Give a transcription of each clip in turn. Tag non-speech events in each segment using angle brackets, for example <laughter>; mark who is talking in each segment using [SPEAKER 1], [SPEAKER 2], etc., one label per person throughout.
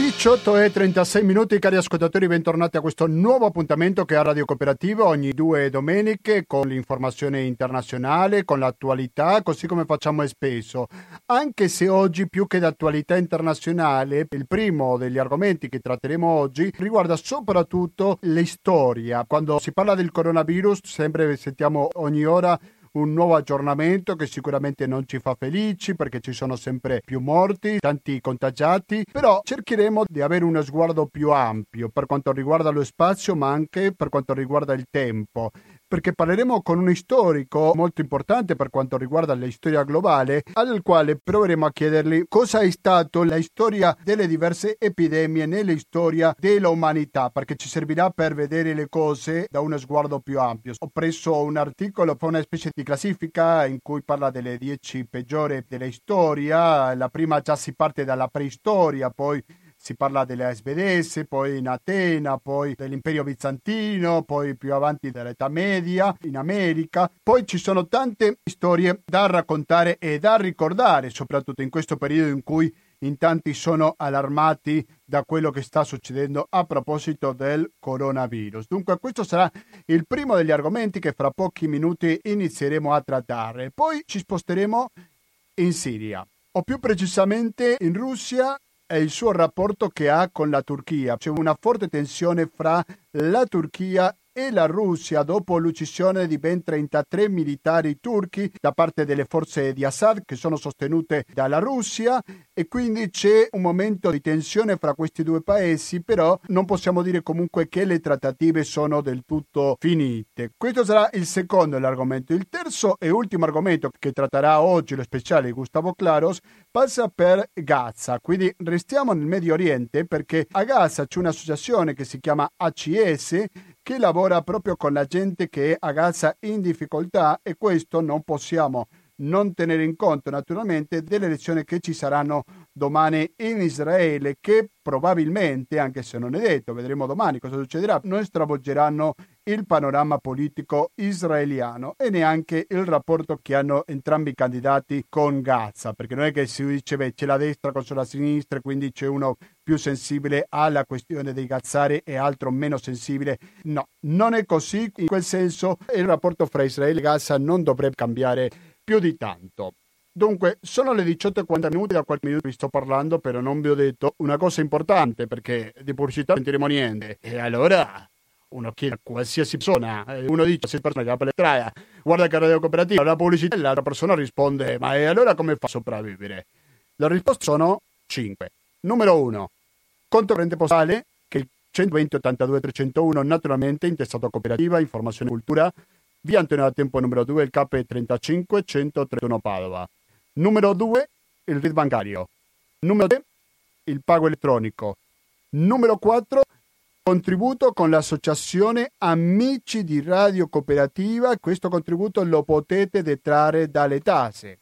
[SPEAKER 1] 18 e 36 minuti, cari ascoltatori, bentornati a questo nuovo appuntamento che è a Radio Cooperativa ogni due domeniche con l'informazione internazionale, con l'attualità, così come facciamo spesso. Anche se oggi più che d'attualità internazionale, il primo degli argomenti che tratteremo oggi riguarda soprattutto la storia. Quando si parla del coronavirus, sempre sentiamo ogni ora un nuovo aggiornamento che sicuramente non ci fa felici perché ci sono sempre più morti, tanti contagiati, però cercheremo di avere uno sguardo più ampio per quanto riguarda lo spazio ma anche per quanto riguarda il tempo perché parleremo con un storico molto importante per quanto riguarda la storia globale, al quale proveremo a chiedergli cosa è stato la storia delle diverse epidemie nella storia dell'umanità, perché ci servirà per vedere le cose da uno sguardo più ampio. Ho preso un articolo, fa una specie di classifica in cui parla delle 10 peggiori della storia, la prima già si parte dalla preistoria, poi si parla delle svedese, poi in Atena, poi dell'impero bizantino, poi più avanti dell'età media in America. Poi ci sono tante storie da raccontare e da ricordare, soprattutto in questo periodo in cui in tanti sono allarmati da quello che sta succedendo a proposito del coronavirus. Dunque questo sarà il primo degli argomenti che fra pochi minuti inizieremo a trattare. Poi ci sposteremo in Siria, o più precisamente in Russia è il suo rapporto che ha con la Turchia. C'è una forte tensione fra la Turchia e la Russia dopo l'uccisione di ben 33 militari turchi da parte delle forze di Assad che sono sostenute dalla Russia e quindi c'è un momento di tensione fra questi due paesi, però non possiamo dire comunque che le trattative sono del tutto finite. Questo sarà il secondo l'argomento. Il terzo e ultimo argomento che tratterà oggi lo speciale Gustavo Claros passa per Gaza, quindi restiamo nel Medio Oriente perché a Gaza c'è un'associazione che si chiama ACS che lavora proprio con la gente che è a Gaza in difficoltà e questo non possiamo non tenere in conto naturalmente delle elezioni che ci saranno domani in Israele che probabilmente, anche se non è detto, vedremo domani cosa succederà, non stravolgeranno il panorama politico israeliano e neanche il rapporto che hanno entrambi i candidati con Gaza, perché non è che si dice beh, c'è la destra contro la sinistra, quindi c'è uno più sensibile alla questione dei gazzari e altro meno sensibile. No, non è così. In quel senso il rapporto fra Israele e Gaza non dovrebbe cambiare più di tanto. Dunque, sono le 18.40 minuti, da qualche minuto vi sto parlando, però non vi ho detto una cosa importante, perché di pubblicità non sentiremo niente. E allora uno chiede a qualsiasi persona, eh, uno dice a sei persone che va per le strada, guarda che radio cooperativa, la pubblicità, e l'altra persona risponde, ma e allora come fa a sopravvivere? Le risposte sono 5. Numero 1, conto corrente postale, che è il 120 82 301, naturalmente intestato a cooperativa, informazione e cultura, via Antonio da Tempo numero 2, il CAP 35 131 Padova. Numero 2, il RID bancario. Numero 3, il pago elettronico. Numero 4, contributo con l'associazione Amici di Radio Cooperativa. Questo contributo lo potete detrarre dalle tasse.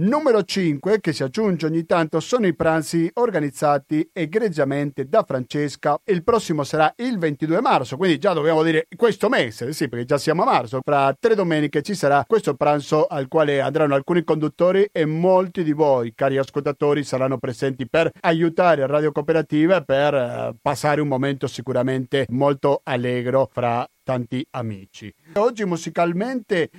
[SPEAKER 1] Numero 5, che si aggiunge ogni tanto, sono i pranzi organizzati egregiamente da Francesca. Il prossimo sarà il 22 marzo, quindi già dobbiamo dire questo mese, sì, perché già siamo a marzo. Fra tre domeniche ci sarà questo pranzo al quale andranno alcuni conduttori e molti di voi, cari ascoltatori, saranno presenti per aiutare Radio Cooperativa e per eh, passare un momento sicuramente molto allegro fra tanti amici. Oggi musicalmente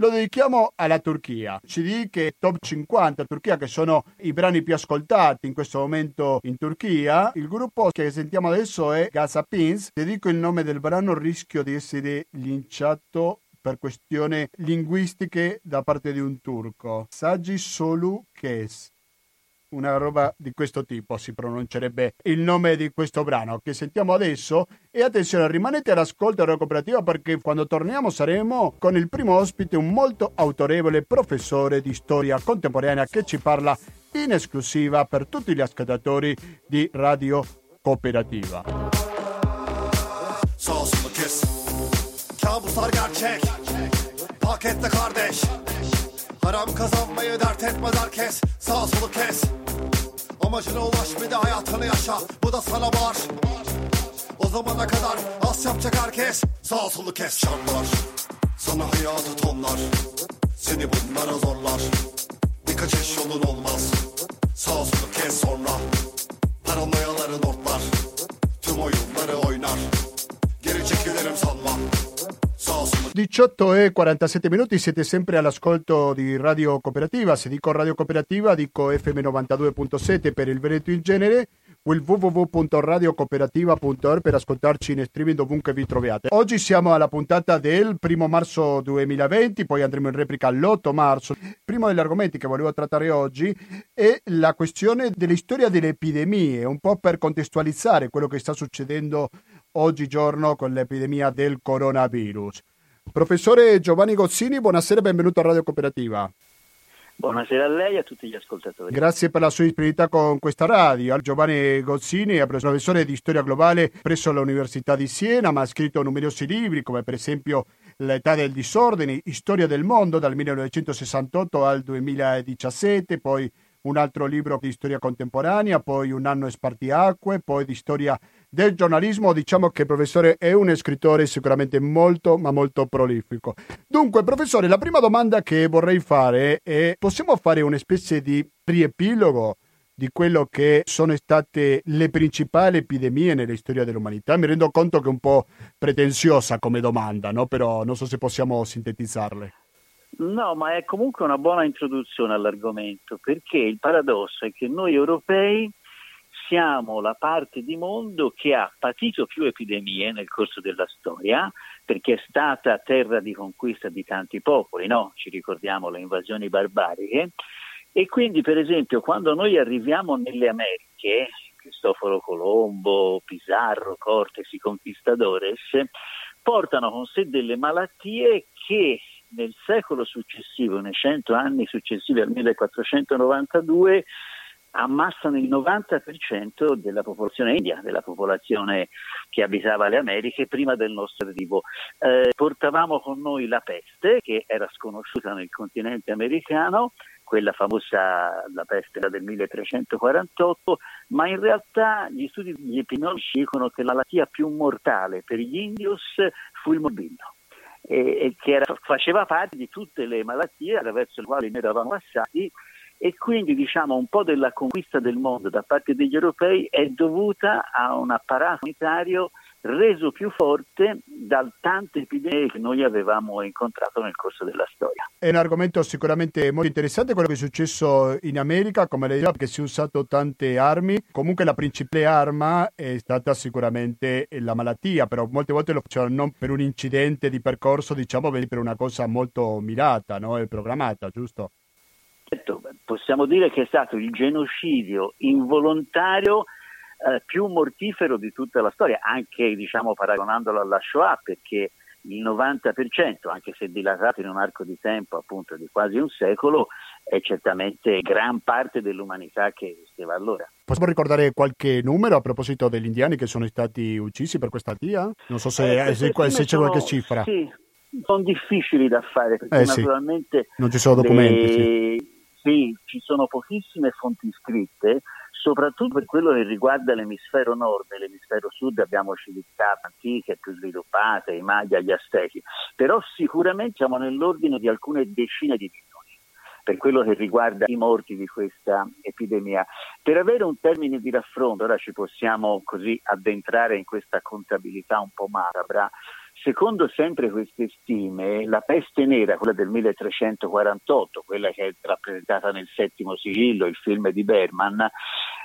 [SPEAKER 1] lo dedichiamo alla Turchia. CD che top 50 Turchia, che sono i brani più ascoltati in questo momento in Turchia. Il gruppo che sentiamo adesso è Gaza Pins. Dedico il nome del brano, rischio di essere linciato per questioni linguistiche da parte di un turco. Saggi Solu Kes una roba di questo tipo si pronuncerebbe il nome di questo brano che sentiamo adesso. E attenzione rimanete all'ascolto della cooperativa perché quando torniamo saremo con il primo ospite un molto autorevole professore di storia contemporanea che ci parla in esclusiva per tutti gli ascoltatori di Radio Cooperativa. Kabuslar gerçek Pakette kardeş Param kazanmayı dert etmez herkes. Sağ solu kes. Amacına ulaş bir de hayatını yaşa. Bu da sana var O zamana kadar az yapacak herkes. Sağ solu kes. Şartlar Sana hayatı tonlar. Seni bunlara zorlar. Bir kaçış yolun olmaz. Sağ solu kes sonra. Paranoyaları notlar Tüm oyunları oynar. Geri çekilirim sanma. 18 e 47 minuti, siete sempre all'ascolto di Radio Cooperativa. Se dico Radio Cooperativa, dico FM 92.7 per il Veneto in genere o il www.radiocooperativa.org per ascoltarci in streaming dovunque vi troviate. Oggi siamo alla puntata del primo marzo 2020, poi andremo in replica l'8 marzo. Primo degli argomenti che volevo trattare oggi è la questione dell'istoria delle epidemie, un po' per contestualizzare quello che sta succedendo oggigiorno con l'epidemia del coronavirus. Professore Giovanni Gozzini, buonasera e benvenuto a Radio Cooperativa.
[SPEAKER 2] Buonasera a lei e a tutti gli ascoltatori.
[SPEAKER 1] Grazie per la sua disponibilità con questa radio. Giovanni Gozzini è professore di storia globale presso l'Università di Siena, ma ha scritto numerosi libri come per esempio L'età del disordine, Storia del mondo dal 1968 al 2017, poi un altro libro di storia contemporanea, poi un anno spartiacque, poi di storia del giornalismo, diciamo che il professore è un scrittore sicuramente molto ma molto prolifico. Dunque, professore, la prima domanda che vorrei fare è possiamo fare una specie di riepilogo di quello che sono state le principali epidemie nella storia dell'umanità? Mi rendo conto che è un po' pretenziosa come domanda, no? però non so se possiamo sintetizzarle.
[SPEAKER 2] No, ma è comunque una buona introduzione all'argomento, perché il paradosso è che noi europei siamo la parte di mondo che ha patito più epidemie nel corso della storia, perché è stata terra di conquista di tanti popoli, no? Ci ricordiamo le invasioni barbariche. E quindi, per esempio, quando noi arriviamo nelle Americhe, Cristoforo Colombo, Pizarro, Cortes, i conquistadores, portano con sé delle malattie che nel secolo successivo, nei cento anni successivi al 1492, ammassano il 90% della popolazione india, della popolazione che abitava le Americhe prima del nostro arrivo. Eh, portavamo con noi la peste, che era sconosciuta nel continente americano, quella famosa la peste del 1348, ma in realtà gli studi gli epidemiologici dicono che la malattia più mortale per gli indios fu il morbillo. E, che era, faceva parte di tutte le malattie attraverso le quali noi eravamo passati e quindi diciamo un po' della conquista del mondo da parte degli europei è dovuta a un apparato sanitario reso più forte da tante epidemie che noi avevamo incontrato nel corso della storia.
[SPEAKER 1] È un argomento sicuramente molto interessante quello che è successo in America, come lei dice, perché si è usato tante armi. Comunque la principale arma è stata sicuramente la malattia, però molte volte lo facevano non per un incidente di percorso, diciamo, per una cosa molto mirata no? e programmata, giusto?
[SPEAKER 2] Certo, possiamo dire che è stato il genocidio involontario eh, più mortifero di tutta la storia, anche diciamo, paragonandolo alla Shoah, perché il 90%, anche se dilatato in un arco di tempo appunto di quasi un secolo, è certamente gran parte dell'umanità che esisteva allora.
[SPEAKER 1] Possiamo ricordare qualche numero a proposito degli indiani che sono stati uccisi per questa via? Non so se, eh, se, se c'è qualche cifra.
[SPEAKER 2] Sì, sono difficili da fare perché
[SPEAKER 1] eh,
[SPEAKER 2] naturalmente
[SPEAKER 1] sì. non ci sono documenti. Le...
[SPEAKER 2] Sì sì, ci sono pochissime fonti scritte, soprattutto per quello che riguarda l'emisfero nord e l'emisfero sud abbiamo civiltà antiche più sviluppate, i Maya, gli Aztechi, però sicuramente siamo nell'ordine di alcune decine di milioni per quello che riguarda i morti di questa epidemia. Per avere un termine di raffronto, ora ci possiamo così addentrare in questa contabilità un po' macabra, Secondo sempre queste stime, la peste nera, quella del 1348, quella che è rappresentata nel settimo sigillo, il film di Berman,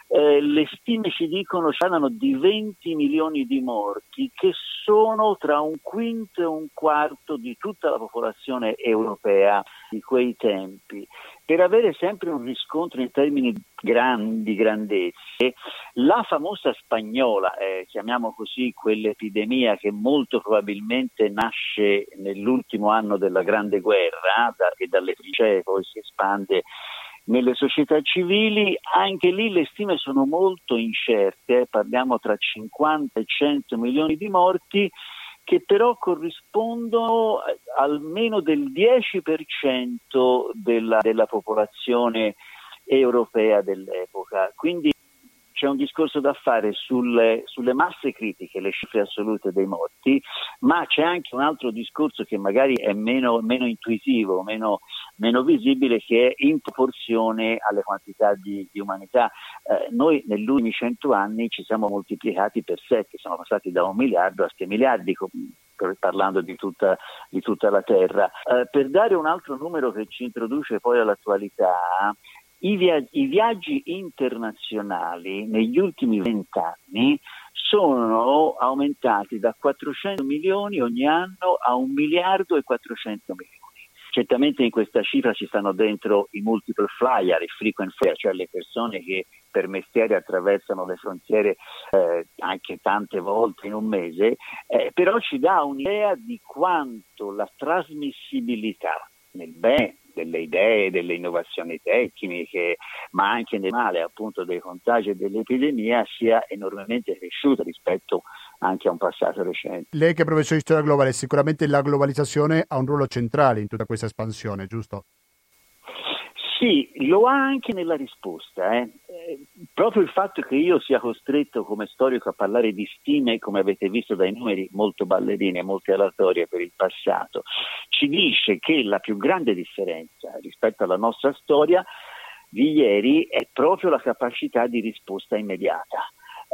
[SPEAKER 2] eh, le stime ci dicono che parlano di 20 milioni di morti, che sono tra un quinto e un quarto di tutta la popolazione europea di quei tempi. Per avere sempre un riscontro in termini grandi, grandezze, la famosa spagnola, eh, chiamiamo così quell'epidemia che molto probabilmente nasce nell'ultimo anno della Grande Guerra da, e dalle trincee poi si espande nelle società civili anche lì le stime sono molto incerte, eh, parliamo tra 50 e 100 milioni di morti che però corrispondono almeno del 10% della, della popolazione europea dell'epoca. Quindi c'è un discorso da fare sulle, sulle, masse critiche, le cifre assolute dei morti, ma c'è anche un altro discorso che magari è meno, meno intuitivo, meno, meno, visibile, che è in proporzione alle quantità di, di umanità. Eh, noi negli ultimi cento anni ci siamo moltiplicati per sette, siamo passati da un miliardo a 6 miliardi parlando di tutta, di tutta la Terra. Eh, per dare un altro numero che ci introduce poi all'attualità, i, via- i viaggi internazionali negli ultimi vent'anni sono aumentati da 400 milioni ogni anno a 1 miliardo e 400 milioni. Certamente in questa cifra ci stanno dentro i multiple flyer, i frequent flyer, cioè le persone che per mestiere attraversano le frontiere eh, anche tante volte in un mese, eh, però ci dà un'idea di quanto la trasmissibilità nel bene delle idee, delle innovazioni tecniche, ma anche nel male appunto dei contagi e dell'epidemia sia enormemente cresciuta rispetto anche a un passato recente.
[SPEAKER 1] Lei che è professore di storia globale, sicuramente la globalizzazione ha un ruolo centrale in tutta questa espansione, giusto?
[SPEAKER 2] Sì, lo ha anche nella risposta. Eh. Proprio il fatto che io sia costretto come storico a parlare di stime, come avete visto dai numeri, molto ballerine, molto aleatorie per il passato, ci dice che la più grande differenza rispetto alla nostra storia di ieri è proprio la capacità di risposta immediata.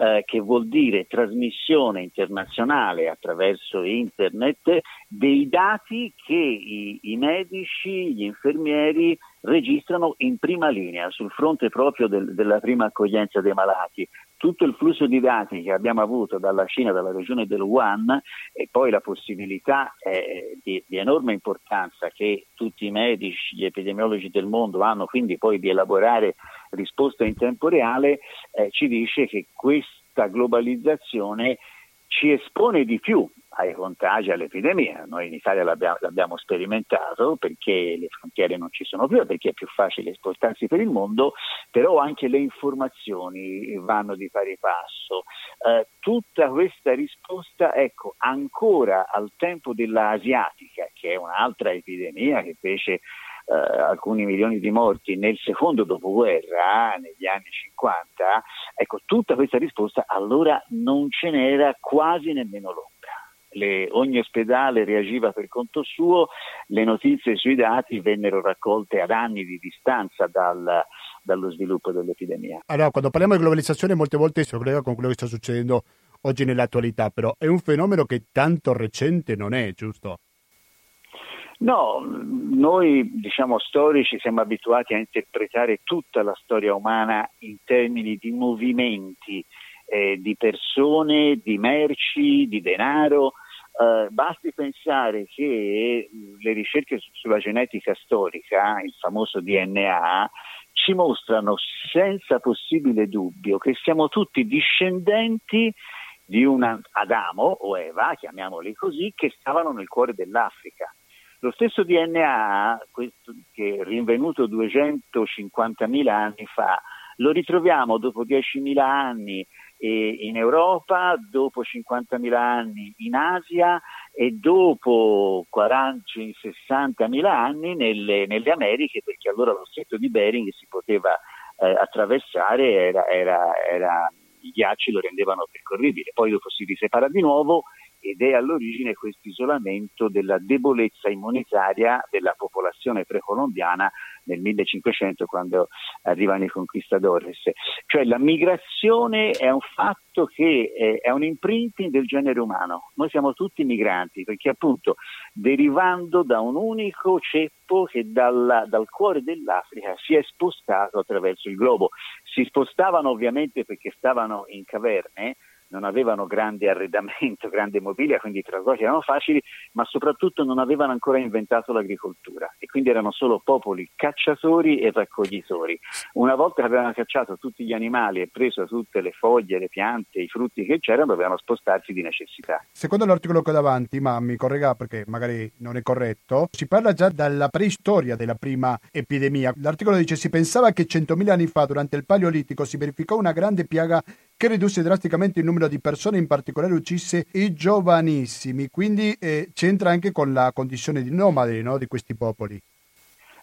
[SPEAKER 2] Eh, che vuol dire trasmissione internazionale attraverso internet dei dati che i, i medici, gli infermieri registrano in prima linea sul fronte proprio del, della prima accoglienza dei malati. Tutto il flusso di dati che abbiamo avuto dalla Cina, dalla regione del Wuhan e poi la possibilità eh, di, di, enorme importanza che tutti i medici, gli epidemiologi del mondo hanno quindi poi di elaborare risposte in tempo reale, eh, ci dice che questa globalizzazione ci espone di più ai contagi, all'epidemia. Noi in Italia l'abbiamo, l'abbiamo, sperimentato perché le frontiere non ci sono più, perché è più facile spostarsi per il mondo, però anche le informazioni vanno di pari passo. Eh, tutta questa risposta, ecco, ancora al tempo della asiatica, che è un'altra epidemia che fece eh, alcuni milioni di morti nel secondo dopoguerra, negli anni 50, ecco, tutta questa risposta allora non ce n'era quasi nemmeno l'ombra. Le, ogni ospedale reagiva per conto suo, le notizie sui dati vennero raccolte ad anni di distanza dal, dallo sviluppo dell'epidemia.
[SPEAKER 1] Allora, quando parliamo di globalizzazione molte volte si collega con quello che sta succedendo oggi nell'attualità, però è un fenomeno che tanto recente non è, giusto?
[SPEAKER 2] No, noi diciamo storici siamo abituati a interpretare tutta la storia umana in termini di movimenti, eh, di persone, di merci, di denaro. Eh, basti pensare che le ricerche sulla genetica storica, il famoso DNA, ci mostrano senza possibile dubbio che siamo tutti discendenti di un Adamo o Eva, chiamiamoli così, che stavano nel cuore dell'Africa. Lo stesso DNA, questo, che è rinvenuto 250.000 anni fa, lo ritroviamo dopo 10.000 anni in Europa, dopo 50.000 anni in Asia e dopo 40-60.000 anni nelle, nelle, Americhe, perché allora lo stretto di Bering si poteva eh, attraversare, era, era, era, i ghiacci lo rendevano percorribile. Poi dopo si risepara di nuovo ed è all'origine questo isolamento della debolezza immunitaria della popolazione precolombiana nel 1500 quando arrivano i conquistadores. Cioè la migrazione è un fatto che è un imprinting del genere umano. Noi siamo tutti migranti perché appunto derivando da un unico ceppo che dalla, dal cuore dell'Africa si è spostato attraverso il globo. Si spostavano ovviamente perché stavano in caverne, non avevano grande arredamento, <laughs> grande mobilia, quindi i traslati erano facili, ma soprattutto non avevano ancora inventato l'agricoltura e quindi erano solo popoli cacciatori e raccoglitori. Una volta che avevano cacciato tutti gli animali e preso tutte le foglie, le piante, i frutti che c'erano, dovevano spostarsi di necessità.
[SPEAKER 1] Secondo l'articolo che ho davanti, ma mi corregga perché magari non è corretto, si parla già dalla preistoria della prima epidemia. L'articolo dice si pensava che 100.000 anni fa, durante il Paleolitico, si verificò una grande piaga che ridusse drasticamente il numero di persone, in particolare uccise i giovanissimi. Quindi eh, c'entra anche con la condizione di nomadi no? di questi popoli.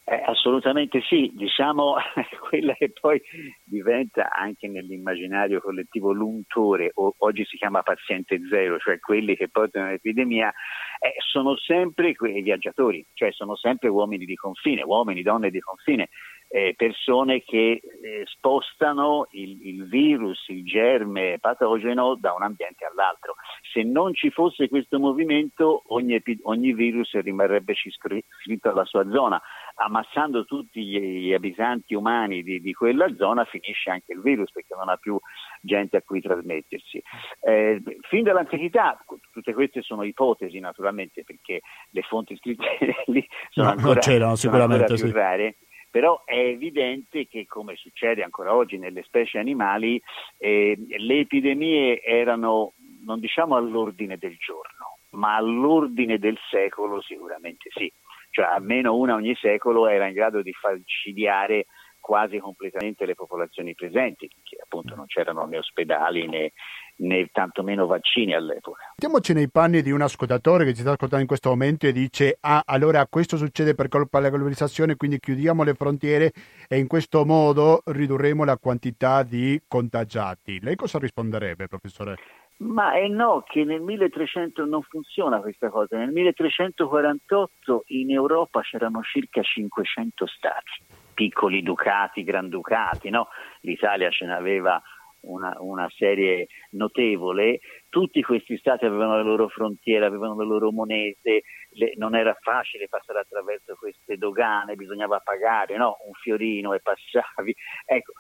[SPEAKER 2] Eh, assolutamente sì, diciamo <laughs> quella che poi diventa anche nell'immaginario collettivo l'untore, o oggi si chiama paziente zero, cioè quelli che portano l'epidemia, eh, sono sempre quei viaggiatori, cioè sono sempre uomini di confine, uomini, donne di confine, eh, persone che eh, spostano il, il, virus, il germe patogeno da un ambiente all'altro. Se non ci fosse questo movimento, ogni, ogni virus rimarrebbe scritto alla sua zona. Ammassando tutti gli, gli abitanti umani di, di, quella zona finisce anche il virus perché non ha più gente a cui trasmettersi. Eh, fin dall'antichità, tutte queste sono ipotesi naturalmente perché le fonti scritte <laughs> lì sono, no, ancora, sono ancora, più sì. rare però è evidente che come succede ancora oggi nelle specie animali, eh, le epidemie erano non diciamo all'ordine del giorno, ma all'ordine del secolo sicuramente sì, cioè almeno una ogni secolo era in grado di falcidiare quasi completamente le popolazioni presenti, perché appunto non c'erano né ospedali né, né tantomeno vaccini all'epoca.
[SPEAKER 1] Mettiamoci nei panni di un ascoltatore che ci sta ascoltando in questo momento e dice ah allora questo succede per colpa della globalizzazione quindi chiudiamo le frontiere e in questo modo ridurremo la quantità di contagiati. Lei cosa risponderebbe professore?
[SPEAKER 2] Ma è no che nel 1300 non funziona questa cosa. Nel 1348 in Europa c'erano circa 500 stati, piccoli ducati, granducati, no? L'Italia ce n'aveva una, una, serie notevole, tutti questi stati avevano le loro frontiere, avevano le loro monete, le, non era facile passare attraverso queste dogane, bisognava pagare no? un fiorino e passavi. Ecco,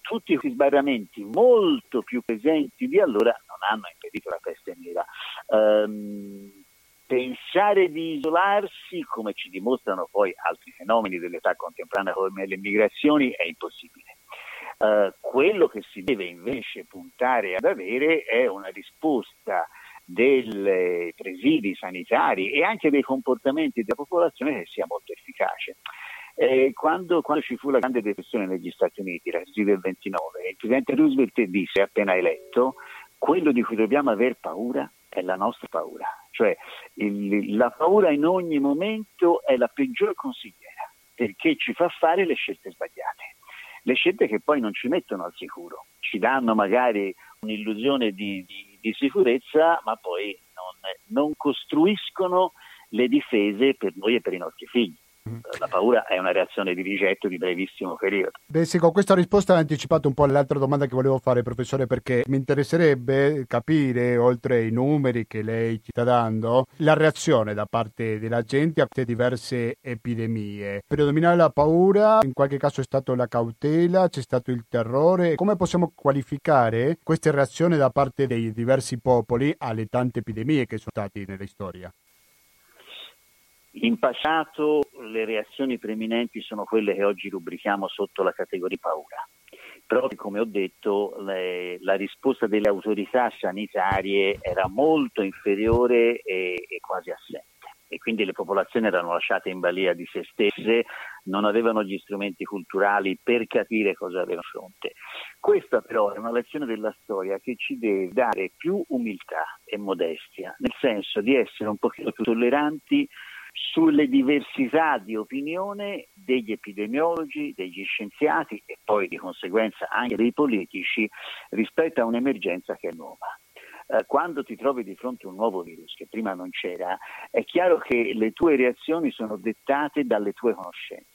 [SPEAKER 2] tutti questi sbarramenti molto più presenti di allora non hanno impedito la peste nera. Um, pensare di isolarsi, come ci dimostrano poi altri fenomeni dell'età contemporanea come le migrazioni, è impossibile. Uh, quello che si deve invece puntare ad avere è una risposta dei presidi sanitari e anche dei comportamenti della popolazione che sia molto efficace. Eh, quando, quando, ci fu la grande depressione negli Stati Uniti, la crisi del 29, il presidente Roosevelt disse appena eletto quello di cui dobbiamo aver paura è la nostra paura, cioè il, la paura in ogni momento è la peggior consigliera perché ci fa fare le scelte sbagliate le scelte che poi non ci mettono al sicuro, ci danno magari un'illusione di, di, di sicurezza, ma poi non, non costruiscono le difese per noi e per i nostri figli. Mm. La paura è una reazione di rigetto di brevissimo periodo.
[SPEAKER 1] Beh, sì, con questa risposta hai anticipato un po' l'altra domanda che volevo fare, professore, perché mi interesserebbe capire, oltre ai numeri che lei ci sta dando, la reazione da parte della gente a queste diverse epidemie. Predominare la paura, in qualche caso è stato la cautela, c'è stato il terrore. Come possiamo qualificare queste reazioni da parte dei diversi popoli alle tante epidemie che sono state nella storia?
[SPEAKER 2] In passato le reazioni preeminenti sono quelle che oggi rubrichiamo sotto la categoria paura. Proprio come ho detto, le, la risposta delle autorità sanitarie era molto inferiore e, e quasi assente e quindi le popolazioni erano lasciate in balia di se stesse, non avevano gli strumenti culturali per capire cosa avevano a fronte. Questa però è una lezione della storia che ci deve dare più umiltà e modestia, nel senso di essere un pochino più tolleranti sulle diversità di opinione degli epidemiologi, degli scienziati e poi di conseguenza anche dei politici rispetto a un'emergenza che è nuova. Eh, quando ti trovi di fronte a un nuovo virus che prima non c'era, è chiaro che le tue reazioni sono dettate dalle tue conoscenze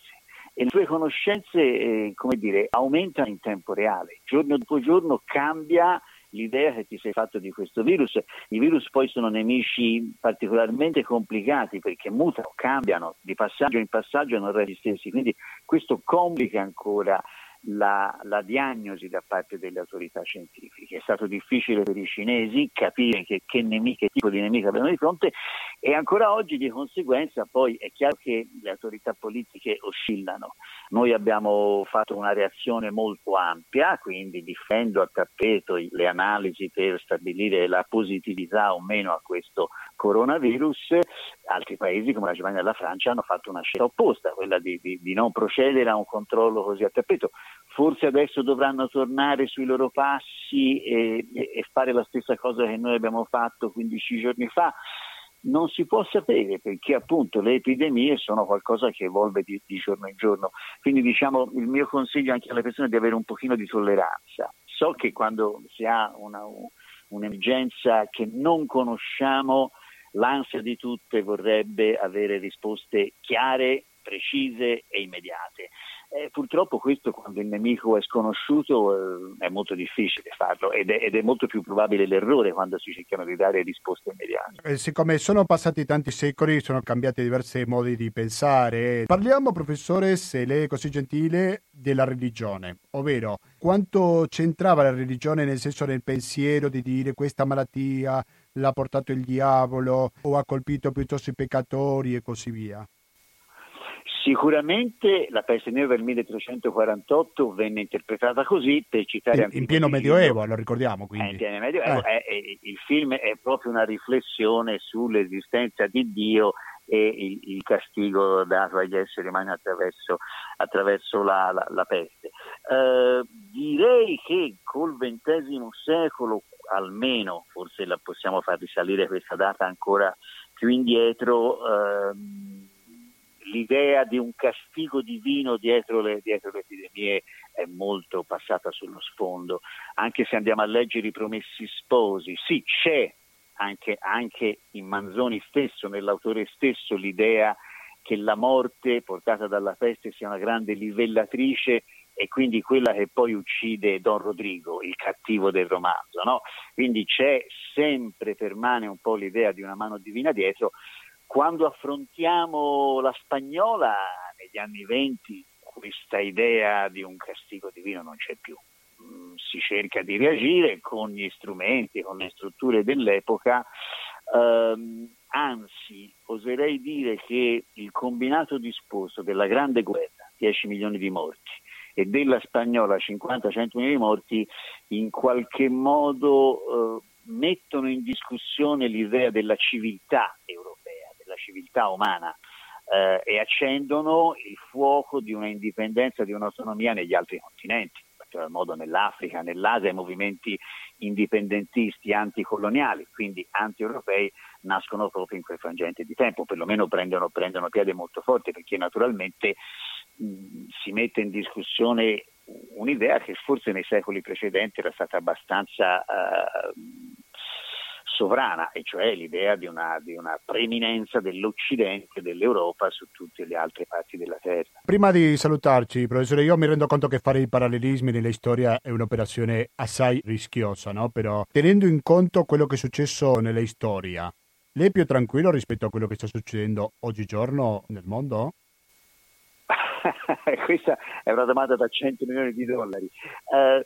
[SPEAKER 2] e le tue conoscenze eh, come dire, aumentano in tempo reale, giorno dopo giorno cambia l'idea che ti sei fatto di questo virus. I virus poi sono nemici particolarmente complicati perché mutano, cambiano di passaggio in passaggio e non resti stessi, quindi questo complica ancora la, la, diagnosi da parte delle autorità scientifiche. È stato difficile per i cinesi capire che, che, nemico, che tipo di nemico avevano di fronte e ancora oggi di conseguenza poi è chiaro che le autorità politiche oscillano. Noi abbiamo fatto una reazione molto ampia, quindi difendo a tappeto le analisi per stabilire la positività o meno a questo coronavirus, altri paesi come la Germania e la Francia hanno fatto una scelta opposta, quella di, di, di non procedere a un controllo così a tappeto forse adesso dovranno tornare sui loro passi e, e, fare la stessa cosa che noi abbiamo fatto 15 giorni fa. Non si può sapere perché appunto le epidemie sono qualcosa che evolve di, di giorno in giorno. Quindi diciamo il mio consiglio anche alle persone è di avere un pochino di tolleranza. So che quando si ha una, un'emergenza che non conosciamo, l'ansia di tutte vorrebbe avere risposte chiare, precise e immediate Eh, purtroppo questo quando il nemico è sconosciuto eh, è molto difficile farlo ed è, ed è, molto più probabile l'errore quando si cercano di dare risposte immediate.
[SPEAKER 1] Eh, siccome sono passati tanti secoli, sono cambiati diversi modi di pensare. Parliamo, professore, se lei è così gentile, della religione, ovvero quanto c'entrava la religione nel senso del pensiero di dire questa malattia l'ha portato il diavolo o ha colpito piuttosto i peccatori e così via.
[SPEAKER 2] Sicuramente la peste nera del 1348 venne interpretata così per citare
[SPEAKER 1] in, in pieno medioevo, lo ricordiamo quindi.
[SPEAKER 2] Eh, in pieno medioevo, eh. è, è, il film è proprio una riflessione sull'esistenza di Dio e il, il castigo dato agli esseri umani attraverso, attraverso la, la, la, peste. Eh, direi che col XX secolo almeno, forse la possiamo far risalire questa data ancora più indietro, ehm, l'idea di un castigo divino dietro le, dietro le, epidemie è molto passata sullo sfondo, anche se andiamo a leggere i promessi sposi, sì c'è anche, anche in Manzoni stesso, nell'autore stesso, l'idea che la morte portata dalla peste sia una grande livellatrice e quindi quella che poi uccide Don Rodrigo, il cattivo del romanzo. No? Quindi c'è sempre, permane un po' l'idea di una mano divina dietro, quando affrontiamo la spagnola negli anni venti questa idea di un castigo divino non c'è più. Mm, si cerca di reagire con gli strumenti, con le strutture dell'epoca, ehm, anzi oserei dire che il combinato disposto della Grande Guerra, 10 milioni di morti, e della spagnola 50-100 milioni di morti, in qualche modo eh, mettono in discussione l'idea della civiltà europea civiltà umana eh, e accendono il fuoco di una indipendenza, di un'autonomia negli altri continenti, in particolar modo nell'Africa, nell'Asia, i movimenti indipendentisti anticoloniali, quindi anti-europei, nascono proprio in quel frangente di tempo, perlomeno prendono, prendono piede molto forte perché naturalmente mh, si mette in discussione un'idea che forse nei secoli precedenti era stata abbastanza uh, sovrana, e cioè l'idea di una, di una preeminenza dell'Occidente, dell'Europa su tutte le altre parti della Terra.
[SPEAKER 1] Prima di salutarci, professore, io mi rendo conto che fare i parallelismi nella storia è un'operazione assai rischiosa, no? però tenendo in conto quello che è successo nella storia, lei è più tranquillo rispetto a quello che sta succedendo oggigiorno nel mondo? <laughs>
[SPEAKER 2] Questa è una domanda da 100 milioni di dollari. Uh,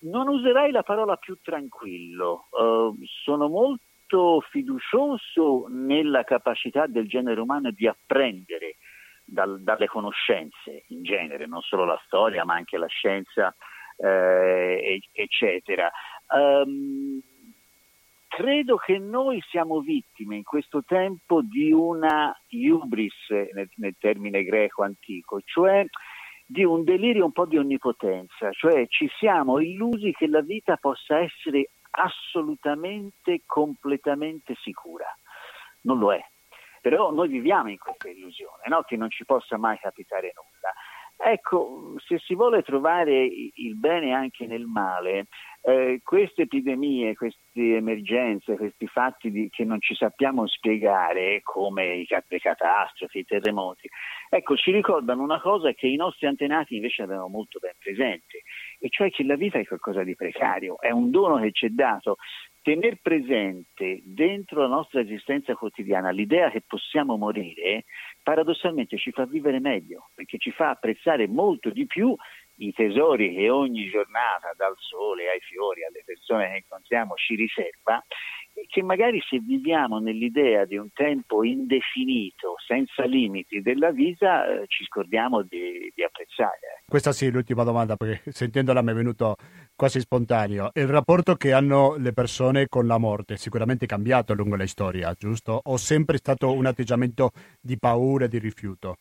[SPEAKER 2] non userei la parola più tranquillo, uh, sono molto fiducioso nella capacità del genere umano di apprendere dal, dalle conoscenze in genere, non solo la storia ma anche la scienza, eh, eccetera. Um, credo che noi siamo vittime in questo tempo di una hubris nel, nel termine greco antico, cioè di un delirio un po' di onnipotenza, cioè ci siamo illusi che la vita possa essere assolutamente, completamente sicura. Non lo è. Però noi viviamo in questa illusione, no? che non ci possa mai capitare nulla. Ecco, se si vuole trovare il bene anche nel male, eh, queste epidemie, queste emergenze, questi fatti di, che non ci sappiamo spiegare, come i, le catastrofi, i terremoti, ecco, ci ricordano una cosa che i nostri antenati invece avevano molto ben presente, e cioè che la vita è qualcosa di precario, è un dono che ci è dato. Tener presente dentro la nostra esistenza quotidiana l'idea che possiamo morire, paradossalmente ci fa vivere meglio, perché ci fa apprezzare molto di più i tesori che ogni giornata, dal sole ai fiori, alle persone che incontriamo, ci riserva, che magari se viviamo nell'idea di un tempo indefinito, senza limiti della vita, eh, ci scordiamo di, di apprezzare.
[SPEAKER 1] Questa sì, è l'ultima domanda, perché sentendola mi è venuto quasi spontaneo. Il rapporto che hanno le persone con la morte è sicuramente cambiato lungo la storia, giusto? O sempre stato un atteggiamento di paura e di rifiuto?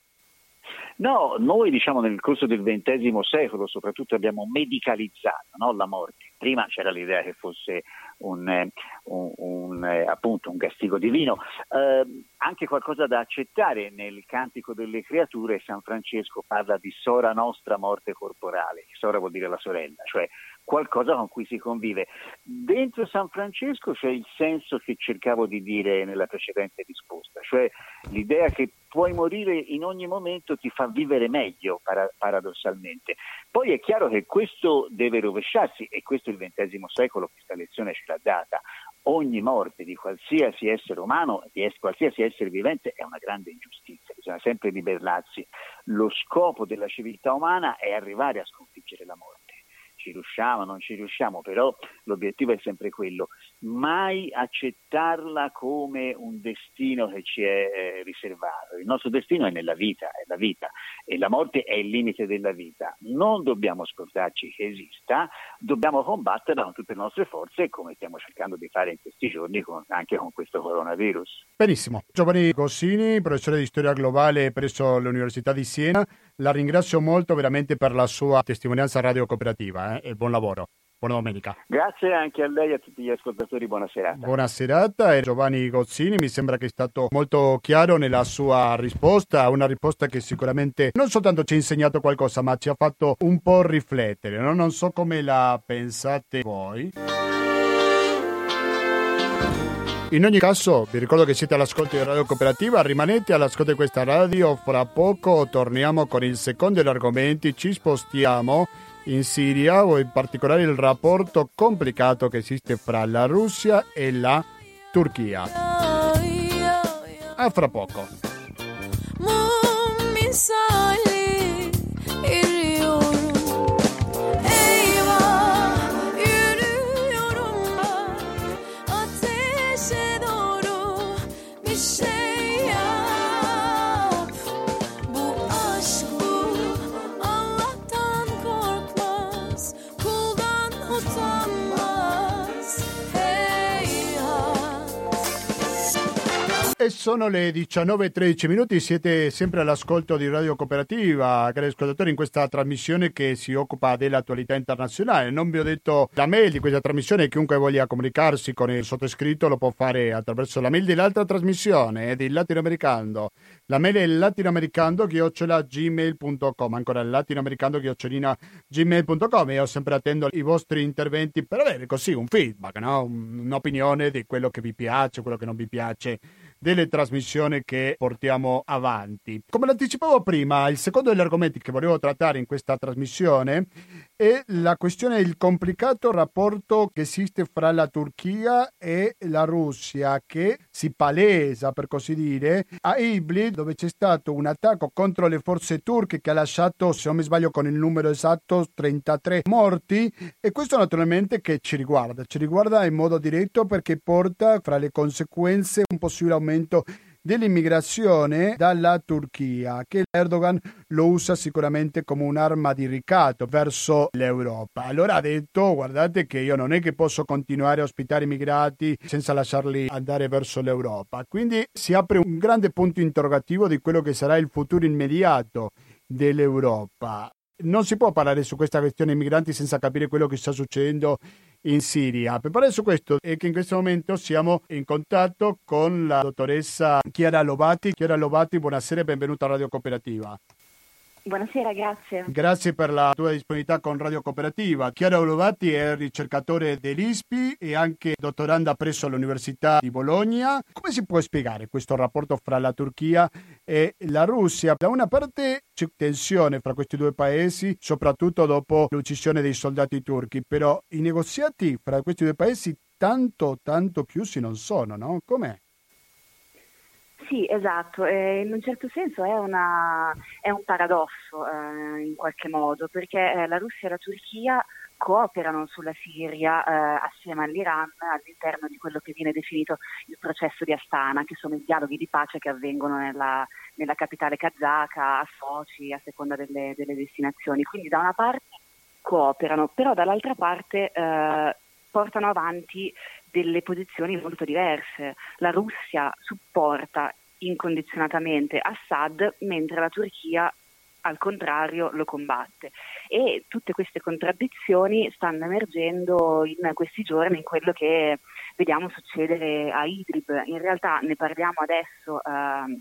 [SPEAKER 2] No, noi diciamo nel corso del XX secolo soprattutto abbiamo medicalizzato no, la morte. Prima c'era l'idea che fosse un, un, un, eh, appunto un castigo divino, eh, anche qualcosa da accettare nel Cantico delle Creature San Francesco parla di sora nostra morte corporale, sora vuol dire la sorella, cioè qualcosa con cui si convive. Dentro San Francesco c'è il senso che cercavo di dire nella precedente risposta, cioè l'idea che puoi morire in ogni momento ti fa vivere meglio para- paradossalmente. Poi è chiaro che questo deve rovesciarsi e questo il XX secolo questa lezione ce l'ha data. Ogni morte di qualsiasi essere umano, di qualsiasi essere vivente è una grande ingiustizia, bisogna sempre ribellarsi. Lo scopo della civiltà umana è arrivare a sconfiggere la morte ci riusciamo, non ci riusciamo, però l'obiettivo è sempre quello, mai accettarla come un destino che ci è eh, riservato. Il nostro destino è nella vita, è la vita e la morte è il limite della vita. Non dobbiamo scordarci che esista, dobbiamo combatterla con tutte le nostre forze come stiamo cercando di fare in questi giorni con, anche con questo coronavirus.
[SPEAKER 1] Benissimo. Giovanni Gossini, professore di storia globale presso l'Università di Siena, la ringrazio molto veramente per la sua testimonianza radio cooperativa eh, e buon lavoro. Buona domenica.
[SPEAKER 2] Grazie anche a lei e a tutti gli ascoltatori, buona serata.
[SPEAKER 1] Buona serata e Giovanni Gozzini mi sembra che è stato molto chiaro nella sua risposta, una risposta che sicuramente non soltanto ci ha insegnato qualcosa ma ci ha fatto un po' riflettere, no? non so come la pensate voi. In ogni caso, vi ricordo che siete all'ascolto di Radio Cooperativa, rimanete all'ascolto di questa radio, fra poco torniamo con il secondo degli argomenti, ci spostiamo in Siria o in particolare il rapporto complicato che esiste fra la Russia e la Turchia. A fra poco. E sono le 19.13 minuti, siete sempre all'ascolto di Radio Cooperativa, cari ascoltatori, in questa trasmissione che si occupa dell'attualità internazionale. Non vi ho detto la mail di questa trasmissione, chiunque voglia comunicarsi con il sottoscritto lo può fare attraverso la mail dell'altra trasmissione, eh, di Latinoamericano. La mail è latinoamericando-gmail.com, ancora latinoamericando-gmail.com io sempre attendo i vostri interventi per avere così un feedback, no? un'opinione di quello che vi piace, quello che non vi piace delle trasmissioni che portiamo avanti. Come l'anticipavo prima, il secondo degli argomenti che volevo trattare in questa trasmissione è la questione del complicato rapporto che esiste fra la Turchia e la Russia che si palesa per così dire a Iblis dove c'è stato un attacco contro le forze turche che ha lasciato se non mi sbaglio con il numero esatto 33 morti. E questo naturalmente che ci riguarda? Ci riguarda in modo diretto perché porta fra le conseguenze un possibile aumento dell'immigrazione dalla Turchia, che Erdogan lo usa sicuramente come un'arma di ricatto verso l'Europa. Allora ha detto, guardate che io non è che posso continuare a ospitare immigrati senza lasciarli andare verso l'Europa. Quindi si apre un grande punto interrogativo di quello che sarà il futuro immediato dell'Europa. Non si può parlare su questa questione migranti senza capire quello che sta succedendo in Siria. Per parlare su questo è che in questo momento siamo in contatto con la dottoressa Chiara Lovati. Chiara Lovati, buonasera e benvenuta a Radio Cooperativa.
[SPEAKER 3] Buonasera, grazie.
[SPEAKER 1] Grazie per la tua disponibilità con Radio Cooperativa. Chiara Olovati è ricercatore dell'ISPI e anche dottoranda presso l'Università di Bologna. Come si può spiegare questo rapporto fra la Turchia e la Russia? Da una parte c'è tensione fra questi due paesi, soprattutto dopo l'uccisione dei soldati turchi, però i negoziati fra questi due paesi tanto, tanto chiusi non sono, no? Com'è?
[SPEAKER 3] Sì, esatto, eh, in un certo senso è, una, è un paradosso eh, in qualche modo, perché eh, la Russia e la Turchia cooperano sulla Siria eh, assieme all'Iran all'interno di quello che viene definito il processo di Astana, che sono i dialoghi di pace che avvengono nella, nella capitale kazaka, a Sochi, a seconda delle, delle, destinazioni. Quindi da una parte cooperano, però dall'altra parte eh, portano avanti delle posizioni molto diverse. La Russia supporta incondizionatamente Assad mentre la Turchia al contrario lo combatte e tutte queste contraddizioni stanno emergendo in questi giorni in quello che vediamo succedere a Idlib. In realtà ne parliamo adesso eh,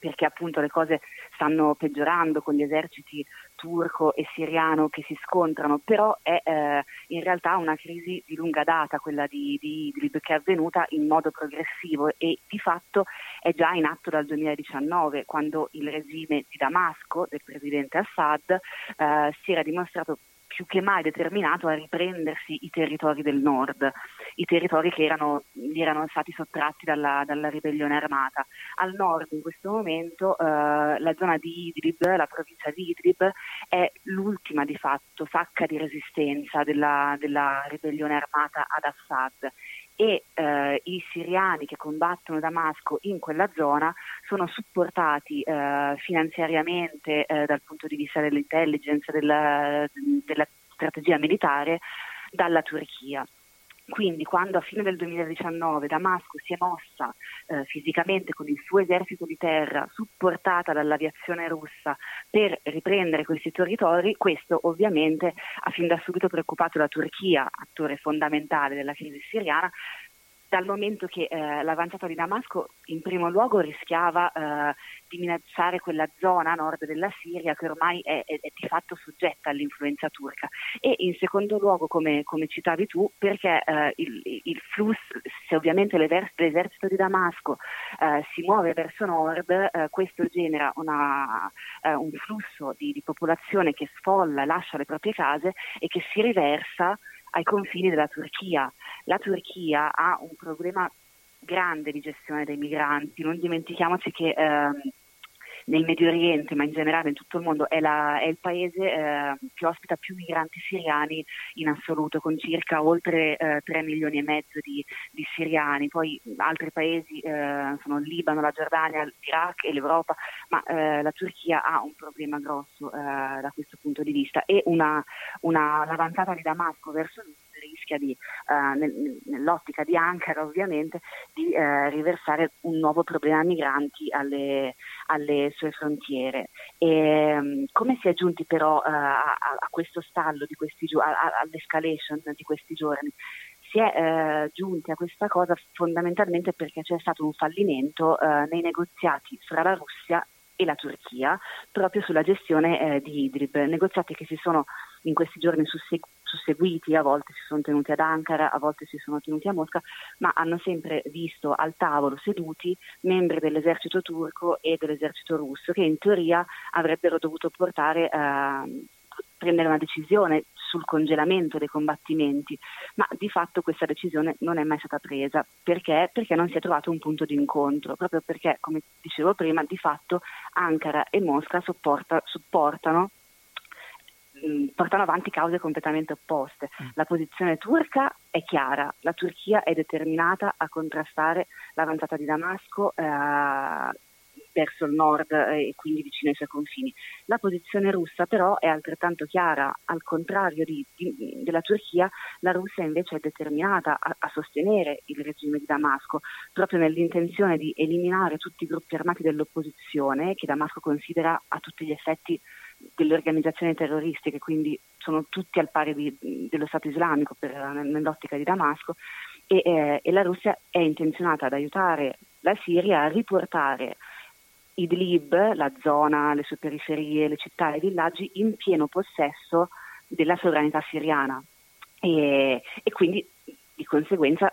[SPEAKER 3] perché appunto le cose stanno peggiorando con gli eserciti turco e siriano che si scontrano, però è eh, in realtà una crisi di lunga data, quella di, di Idlib, che è avvenuta in modo progressivo e di fatto è già in atto dal 2019, quando il regime di Damasco del presidente Assad eh, si era dimostrato più che mai determinato a riprendersi i territori del nord, i territori che erano, erano stati sottratti dalla, dalla, ribellione armata. Al nord in questo momento eh, la zona di Idlib, la provincia di Idlib, è l'ultima di fatto sacca di resistenza della, della ribellione armata ad Assad e eh, i siriani che combattono Damasco in quella zona sono supportati eh, finanziariamente eh, dal punto di vista dell'intelligence, della, della strategia militare dalla Turchia. Quindi quando a fine del 2019 Damasco si è mossa eh, fisicamente con il suo esercito di terra, supportata dall'aviazione russa, per riprendere questi territori, questo ovviamente ha fin da subito preoccupato la Turchia, attore fondamentale della crisi siriana, dal momento che eh, l'avanzata di Damasco in primo luogo rischiava eh, di minacciare quella zona a nord della Siria che ormai è, è, è, di fatto soggetta all'influenza turca. E in secondo luogo, come, come citavi tu, perché eh, il, il, flusso, se ovviamente l'esercito di Damasco eh, si muove verso nord, eh, questo genera una, eh, un flusso di, di popolazione che sfolla, lascia le proprie case e che si riversa ai confini della Turchia. La Turchia ha un problema grande di gestione dei migranti, non dimentichiamoci che ehm, nel Medio Oriente, ma in generale in tutto il mondo, è, la, è il paese eh, che ospita più migranti siriani in assoluto, con circa oltre eh, 3 milioni e mezzo di, di siriani. Poi altri paesi eh, sono il Libano, la Giordania, l'Iraq e l'Europa, ma eh, la Turchia ha un problema grosso eh, da questo punto di vista e una, una, l'avanzata di Damasco verso l'Est rischia di, uh, nel, nell'ottica di Ankara ovviamente, di uh, riversare un nuovo problema migranti alle, alle sue frontiere. E, um, come si è giunti però uh, a, a, questo stallo di questi giorni, all'escalation di questi giorni? si è eh, giunti a questa cosa fondamentalmente perché c'è stato un fallimento eh, nei negoziati fra la Russia e la Turchia proprio sulla gestione eh, di Idlib, negoziati che si sono in questi giorni susseguiti, a volte si sono tenuti ad Ankara, a volte si sono tenuti a Mosca, ma hanno sempre visto al tavolo seduti membri dell'esercito turco e dell'esercito russo che in teoria avrebbero dovuto portare eh, prendere una decisione sul congelamento dei combattimenti, ma di fatto questa decisione non è mai stata presa. Perché? Perché non si è trovato un punto di incontro, proprio perché, come dicevo prima, di fatto Ankara e Mosca supporta, supportano portano avanti cause completamente opposte. Mm. La posizione turca è chiara, la Turchia è determinata a contrastare l'avanzata di Damasco eh, verso il nord eh, e quindi vicino ai suoi confini. La posizione russa però è altrettanto chiara, al contrario di, di, della Turchia, la Russia invece è determinata a, a, sostenere il regime di Damasco, proprio nell'intenzione di eliminare tutti i gruppi armati dell'opposizione che Damasco considera a tutti gli effetti delle organizzazioni terroristiche, quindi sono tutti al pari di, dello Stato islamico per, nell'ottica di Damasco, e, eh, e la Russia è intenzionata ad aiutare la Siria a riportare Idlib, la zona, le sue periferie, le città e i villaggi in pieno possesso della sovranità siriana. E, e quindi di conseguenza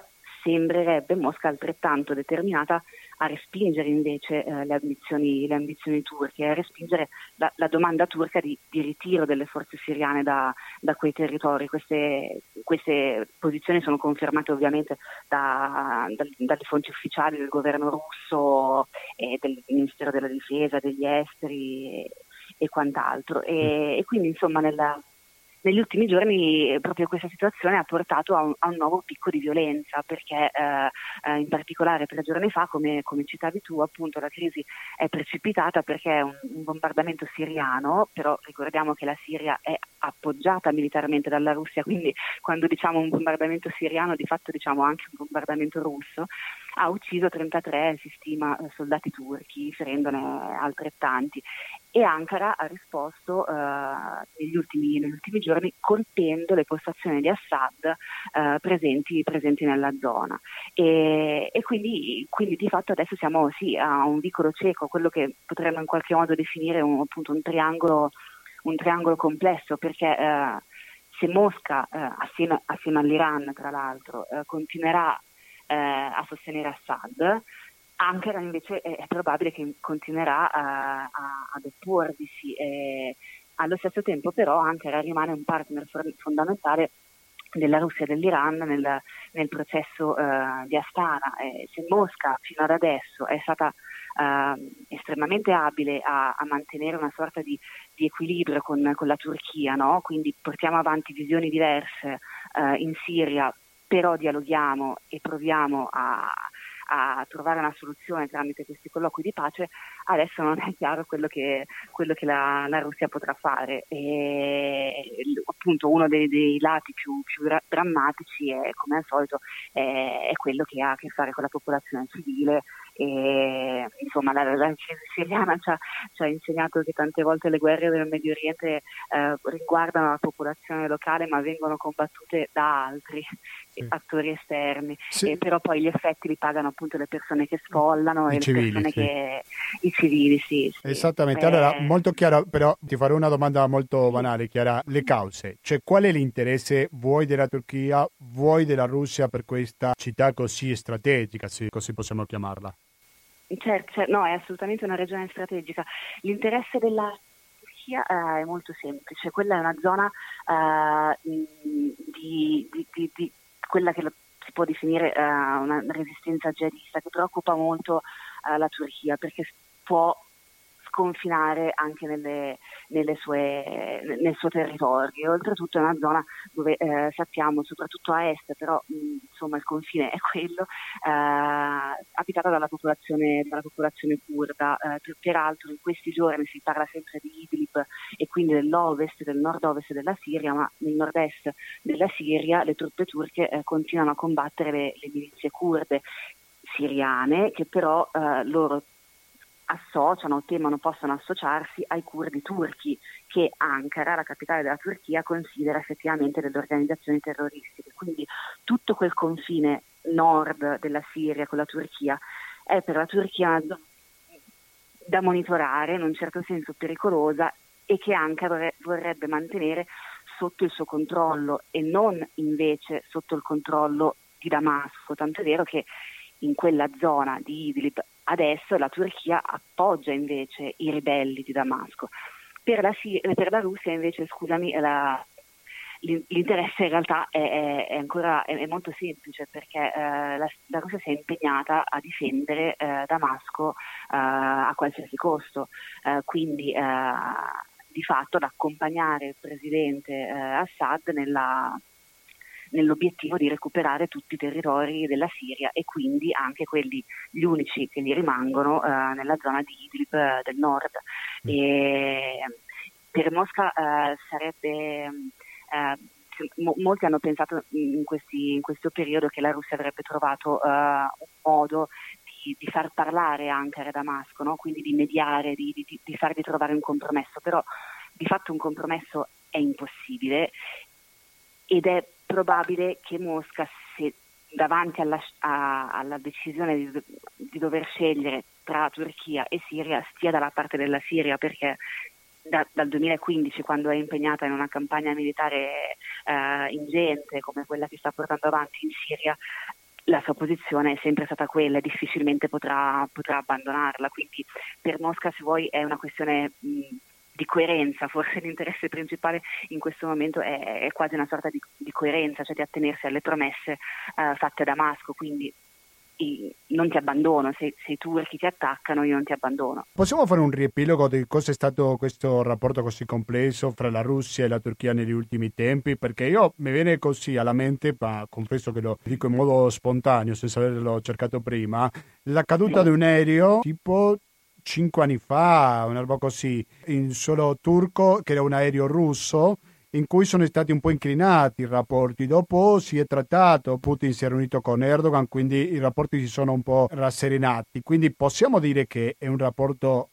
[SPEAKER 3] sembrerebbe Mosca altrettanto determinata a respingere invece eh, le, ambizioni, le, ambizioni, turche, a respingere la, la domanda turca di, di, ritiro delle forze siriane da, da quei territori. Queste, queste, posizioni sono confermate ovviamente da, da, dalle fonti ufficiali del governo russo e del Ministero della Difesa, degli esteri e, e quant'altro. E, e quindi insomma nella, negli ultimi giorni eh, proprio questa situazione ha portato a un, a un nuovo picco di violenza perché eh, eh, in particolare tre giorni fa, come, come, citavi tu, appunto la crisi è precipitata perché un, un bombardamento siriano, però ricordiamo che la Siria è appoggiata militarmente dalla Russia, quindi quando diciamo un bombardamento siriano di fatto diciamo anche un bombardamento russo, ha ucciso 33, si stima, eh, soldati turchi, ferendone altrettanti. e Ankara ha risposto uh, negli, ultimi, negli, ultimi, giorni colpendo le postazioni di Assad uh, presenti, presenti, nella zona e, e quindi, quindi, di fatto adesso siamo sì, a un vicolo cieco, quello che potremmo in qualche modo definire un, appunto un triangolo, un triangolo complesso perché uh, se Mosca assieme, assieme, all'Iran tra l'altro continuerà a sostenere Assad Ankara invece è, probabile che continuerà a, a, ad opporvisi. Eh, allo stesso tempo però Ankara rimane un partner fondamentale della Russia e dell'Iran nel, nel processo uh, di Astana. Eh, se Mosca fino ad adesso è stata uh, estremamente abile a, a, mantenere una sorta di, di equilibrio con, con, la Turchia, no? quindi portiamo avanti visioni diverse uh, in Siria, però dialoghiamo e proviamo a, a trovare una soluzione tramite questi colloqui di pace, adesso non è chiaro quello che, quello che la, la, Russia potrà fare. E, appunto uno dei, dei lati più, più, drammatici è, come al solito, è, è quello che ha a che fare con la popolazione civile e, insomma, la, la crisi siriana ci ha, ci ha, insegnato che tante volte le guerre del Medio Oriente eh, riguardano la popolazione locale ma vengono combattute da altri sì. attori esterni, sì. e, però poi gli effetti li pagano appunto le persone che sfollano I e civili, le persone che... i civili, sì.
[SPEAKER 1] Esattamente, eh... allora molto chiaro, però ti farò una domanda molto banale, Chiara, le cause, cioè qual è l'interesse vuoi della Turchia, vuoi della Russia per questa città così strategica, se così possiamo chiamarla?
[SPEAKER 3] Certo, certo, no, è assolutamente una regione strategica. L'interesse della Turchia eh, è molto semplice, quella è una zona eh, di, di, di, quella che si può definire eh, una resistenza jihadista che preoccupa molto eh, la Turchia perché può confinare anche nelle, nelle sue, nel suo territorio. Oltretutto è una zona dove eh, sappiamo, soprattutto a est, però mh, insomma il confine è quello, eh, abitata dalla popolazione, dalla popolazione kurda. Eh, peraltro in questi giorni si parla sempre di Idlib e quindi dell'ovest, del nord-ovest della Siria, ma nel nord-est della Siria le truppe turche eh, continuano a combattere le, le milizie kurde siriane che però eh, loro associano o temono possano associarsi ai curdi turchi che Ankara, la capitale della Turchia, considera effettivamente delle organizzazioni terroristiche. Quindi tutto quel confine nord della Siria con la Turchia è per la Turchia da monitorare, in un certo senso pericolosa, e che Ankara vorrebbe mantenere sotto il suo controllo e non invece sotto il controllo di Damasco. Tanto è vero che in quella zona di Idlib Adesso la Turchia appoggia invece i ribelli di Damasco. Per la, per la Russia invece, scusami, la, l'interesse in realtà è, è ancora è, è, molto semplice perché eh, la, la, Russia si è impegnata a difendere eh, Damasco eh, a qualsiasi costo, eh, quindi eh, di fatto ad accompagnare il presidente eh, Assad nella, nell'obiettivo di recuperare tutti i territori della Siria e quindi anche quelli, gli unici che gli rimangono eh, nella zona di Idlib eh, del nord. Mm. E, per Mosca eh, sarebbe eh, molti hanno pensato in, questi, in, questo periodo che la Russia avrebbe trovato uh, un modo di, di, far parlare Ankara e Damasco, no? quindi di mediare, di, di, di fargli trovare un compromesso, però di fatto un compromesso è impossibile ed è probabile che Mosca, se davanti alla, a, alla decisione di, di, dover scegliere tra Turchia e Siria, stia dalla parte della Siria perché da, dal 2015, quando è impegnata in una campagna militare eh, ingente come quella che sta portando avanti in Siria, la sua posizione è sempre stata quella e difficilmente potrà, potrà abbandonarla. Quindi per Mosca, se vuoi, è una questione mh, di coerenza, forse l'interesse principale in questo momento è, è quasi una sorta di, di, coerenza, cioè di attenersi alle promesse uh, fatte a Damasco, quindi non ti abbandono, se, se, i turchi ti attaccano io non ti abbandono.
[SPEAKER 1] Possiamo fare un riepilogo di cosa è stato questo rapporto così complesso fra la Russia e la Turchia negli ultimi tempi? Perché io mi viene così alla mente, ma confesso che lo dico in modo spontaneo, senza averlo cercato prima, la caduta di un aereo tipo cinque anni fa, una roba così, in solo turco, che era un aereo russo, in cui sono stati un po' inclinati i rapporti. Dopo si è trattato, Putin si è riunito con Erdogan, quindi i rapporti si sono un po' rasserenati. Quindi possiamo dire che è un rapporto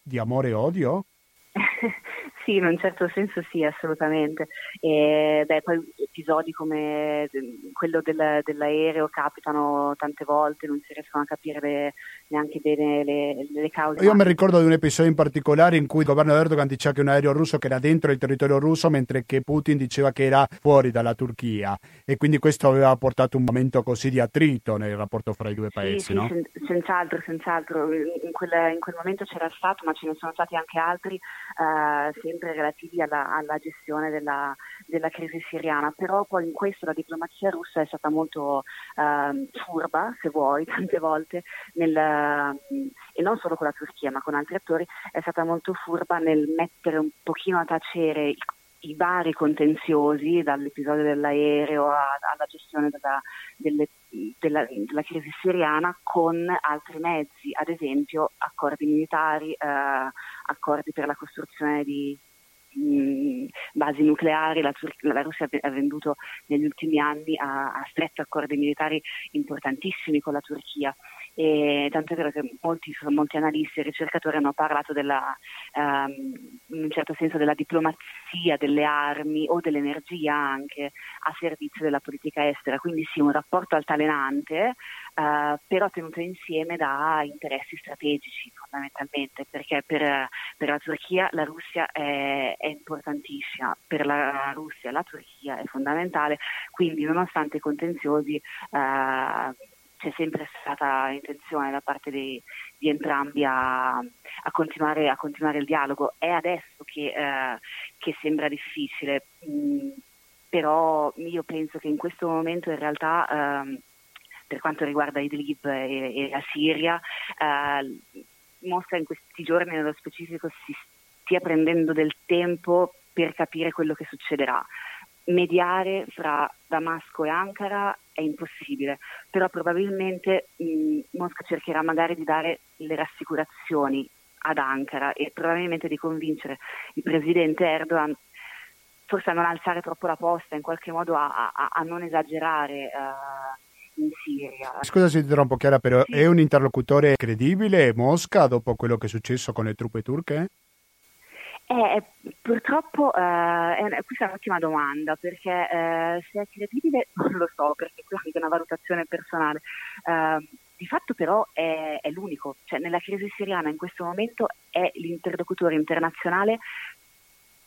[SPEAKER 1] di amore e odio? <laughs> <laughs>
[SPEAKER 3] sì, in un certo senso sì, assolutamente. E, beh, poi episodi come quello del, dell'aereo capitano tante volte, non si riescono a capire le, neanche bene le, le, cause.
[SPEAKER 1] Io mi ricordo di un episodio in particolare in cui il governo Erdogan diceva che un aereo russo che era dentro il territorio russo, mentre che Putin diceva che era fuori dalla Turchia. E quindi questo aveva portato un momento così di attrito nel rapporto fra i due paesi,
[SPEAKER 3] sì,
[SPEAKER 1] no?
[SPEAKER 3] Sì, sen- senz'altro, senz'altro. In quel, in quel momento c'era stato, ma ce ne sono stati anche altri eh, sempre relativi alla, alla gestione della, della, crisi siriana, però poi in questo la diplomazia russa è stata molto eh, furba, se vuoi, <laughs> tante volte, nel, e non solo con la Turchia ma con altri attori, è stata molto furba nel mettere un pochino a tacere i i vari contenziosi, dall'episodio dell'aereo a, alla gestione della, delle, della, della, crisi siriana, con altri mezzi, ad esempio accordi militari, eh, accordi per la costruzione di mh, basi nucleari. La, Tur- la, Russia ha venduto negli ultimi anni, ha, ha stretto accordi militari importantissimi con la Turchia. E tanto è vero che molti, molti analisti e ricercatori hanno parlato della, um, in un certo senso della diplomazia delle armi o dell'energia anche a servizio della politica estera, quindi sì un rapporto altalenante uh, però tenuto insieme da interessi strategici fondamentalmente perché per, per la Turchia la Russia è, è importantissima, per la Russia la Turchia è fondamentale, quindi nonostante i contenziosi uh, c'è sempre stata intenzione da parte di, di entrambi a, a, continuare, a, continuare, il dialogo. È adesso che, eh, che sembra difficile, mh, mm, però io penso che in questo momento in realtà eh, per quanto riguarda Idlib e, e la Siria, eh, Mosca in questi giorni nello specifico si stia prendendo del tempo per capire quello che succederà mediare fra Damasco e Ankara è impossibile, però probabilmente mh, Mosca cercherà magari di dare le rassicurazioni ad Ankara e probabilmente di convincere il presidente Erdogan forse a non alzare troppo la posta, in qualche modo a, a, a non esagerare. Uh, in Siria.
[SPEAKER 1] Scusa se ti interrompo Chiara, però sì. è un interlocutore credibile Mosca dopo quello che è successo con le truppe turche?
[SPEAKER 3] Eh, purtroppo eh, questa è un'ottima domanda perché eh, se è credibile <laughs> non lo so perché qui è una valutazione personale. Eh, di fatto però è, è, l'unico, cioè nella crisi siriana in questo momento è l'interlocutore internazionale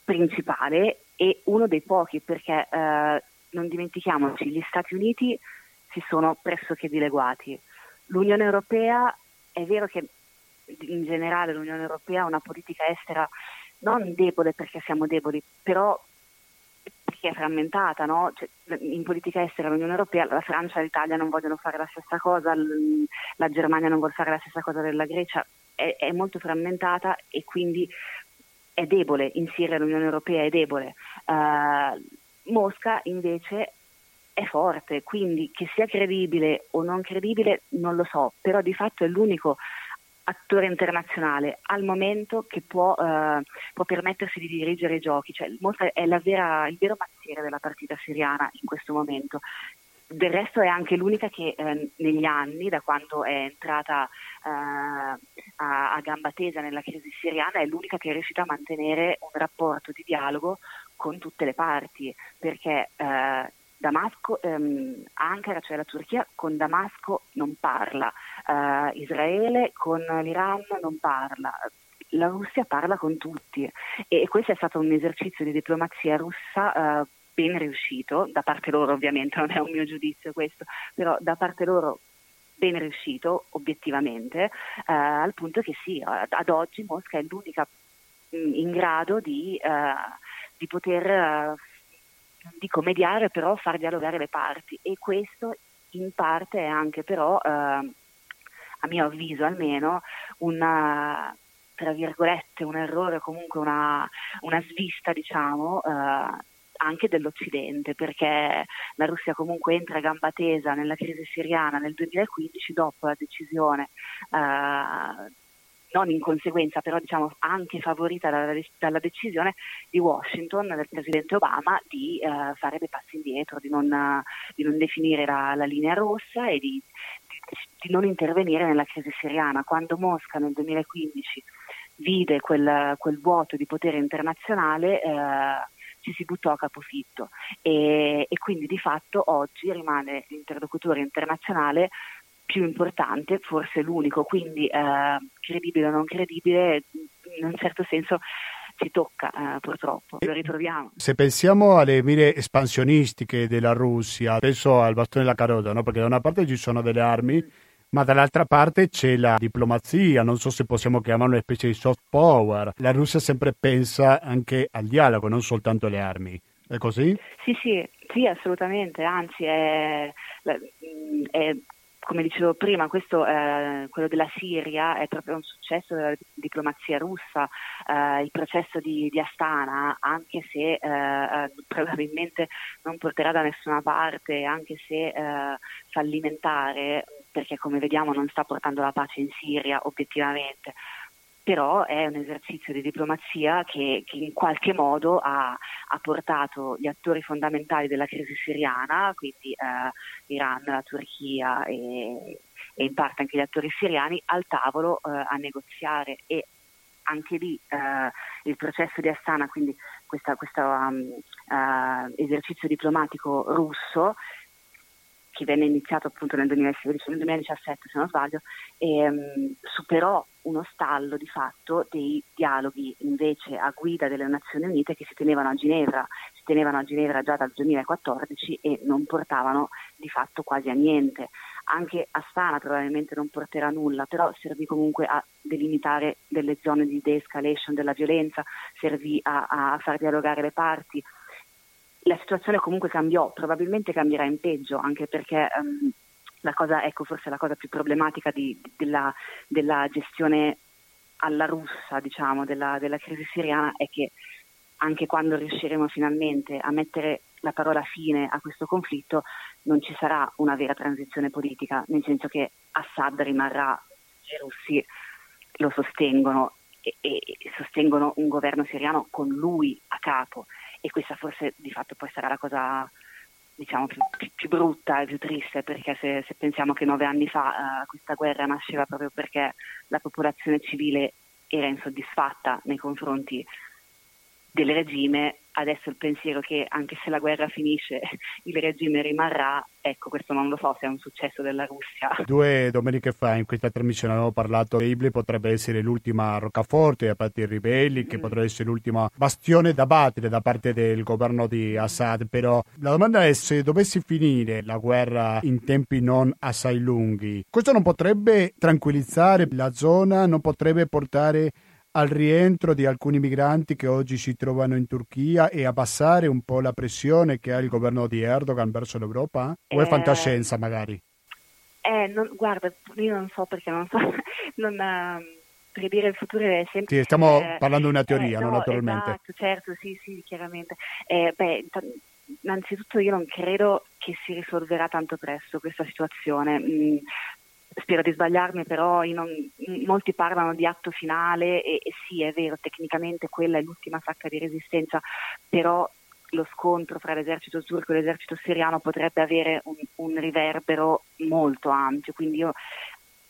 [SPEAKER 3] principale e uno dei pochi perché eh, non dimentichiamoci, gli Stati Uniti si sono pressoché dileguati. L'Unione Europea è vero che in generale l'Unione Europea ha una politica estera non debole perché siamo deboli, però perché è frammentata, no? cioè, in politica estera l'Unione Europea, la Francia e l'Italia non vogliono fare la stessa cosa, la Germania non vuole fare la stessa cosa della Grecia, è, è molto frammentata e quindi è debole, in Siria l'Unione Europea è debole. Uh, Mosca invece è forte, quindi che sia credibile o non credibile non lo so, però di fatto è l'unico attore internazionale al momento che può, eh, può, permettersi di dirigere i giochi, cioè Mosca è vera, il vero mazziere della partita siriana in questo momento. Del resto è anche l'unica che eh, negli anni, da quando è entrata eh, a, a, gamba tesa nella crisi siriana, è l'unica che è riuscita a mantenere un rapporto di dialogo con tutte le parti, perché eh, Damasco, ehm, Ankara, cioè la Turchia, con Damasco non parla, eh, Israele con l'Iran non parla, la Russia parla con tutti. E, questo è stato un esercizio di diplomazia russa eh, ben riuscito, da parte loro ovviamente, <laughs> non è un mio giudizio questo, però da parte loro ben riuscito obiettivamente, eh, al punto che sì, ad oggi Mosca è l'unica mm, in grado di, eh, di poter eh, dico mediare, però far dialogare le parti. E questo in parte è anche però, eh, a mio avviso almeno, una, tra virgolette, un errore, comunque una, una svista, diciamo, eh, anche dell'Occidente, perché la Russia comunque entra a gamba tesa nella crisi siriana nel 2015 dopo la decisione eh, non in conseguenza, però diciamo anche favorita dalla, dalla decisione di Washington, del presidente Obama, di eh, fare dei passi indietro, di non, di non definire la, la, linea rossa e di, di, non intervenire nella crisi siriana. Quando Mosca nel 2015 vide quel, quel vuoto di potere internazionale eh, ci si buttò a capofitto e, e quindi di fatto oggi rimane l'interlocutore internazionale più importante, forse l'unico, quindi eh, credibile o non credibile, in un certo senso ci tocca eh, purtroppo, lo ritroviamo.
[SPEAKER 1] Se pensiamo alle mire espansionistiche della Russia, penso al bastone della carota, no? perché da una parte ci sono delle armi, mm. ma dall'altra parte c'è la diplomazia, non so se possiamo chiamarla una specie di soft power. La Russia sempre pensa anche al dialogo, non soltanto alle armi. È così?
[SPEAKER 3] Sì, sì, sì, assolutamente, anzi è, è come dicevo prima, questo, eh, quello della Siria è proprio un successo della diplomazia russa, eh, il processo di, di, Astana, anche se eh, eh probabilmente non porterà da nessuna parte, anche se eh, fallimentare, perché come vediamo non sta portando la pace in Siria obiettivamente, però è un esercizio di diplomazia che, che in qualche modo ha, ha, portato gli attori fondamentali della crisi siriana, quindi eh, l'Iran, la Turchia e, e, in parte anche gli attori siriani, al tavolo eh, a negoziare. E anche lì eh, il processo di Astana, quindi questo um, uh, esercizio diplomatico russo, che venne iniziato appunto nel 2016, nel 2017 se non sbaglio, e, um, superò uno stallo di fatto dei dialoghi invece a guida delle Nazioni Unite che si tenevano a Ginevra, si tenevano a Ginevra già dal 2014 e non portavano di fatto quasi a niente. Anche Astana probabilmente non porterà nulla, però servì comunque a delimitare delle zone di de-escalation della violenza, servì a, a far dialogare le parti. La situazione comunque cambiò, probabilmente cambierà in peggio, anche perché um, la cosa, ecco, forse la cosa più problematica di, della, della, gestione alla russa, diciamo, della, della crisi siriana è che anche quando riusciremo finalmente a mettere la parola fine a questo conflitto, non ci sarà una vera transizione politica, nel senso che Assad rimarrà, i russi lo sostengono e, e, sostengono un governo siriano con lui a capo e questa forse di fatto poi sarà la cosa diciamo, più, più, brutta e più triste, perché se, se pensiamo che nove anni fa uh, questa guerra nasceva proprio perché la popolazione civile era insoddisfatta nei confronti del regime, adesso il pensiero che anche se la guerra finisce <laughs> il regime rimarrà, ecco questo non lo so se è un successo della Russia.
[SPEAKER 1] Due domeniche fa in questa trasmissione abbiamo parlato che Ibli potrebbe essere l'ultima roccaforte da parte dei ribelli, che mm. potrebbe essere l'ultima bastione da battere da parte del governo di Assad, però la domanda è se dovesse finire la guerra in tempi non assai lunghi, questo non potrebbe tranquillizzare la zona, non potrebbe portare al rientro di alcuni migranti che oggi si trovano in Turchia e abbassare un po' la pressione che ha il governo di Erdogan verso l'Europa? O è eh, fantascienza magari?
[SPEAKER 3] Eh, non, guarda, io non so perché non so, <laughs> non, uh, predire il futuro è sempre...
[SPEAKER 1] Sì, stiamo eh, parlando di una teoria, eh, no, naturalmente.
[SPEAKER 3] Esatto, certo, sì, sì, chiaramente. Eh, beh, innanzitutto io non credo che si risolverà tanto presto questa situazione. Spero di sbagliarmi, però non, molti parlano di atto finale e, e, sì, è vero, tecnicamente quella è l'ultima sacca di resistenza, però lo scontro fra l'esercito turco e l'esercito siriano potrebbe avere un, un riverbero molto ampio, quindi io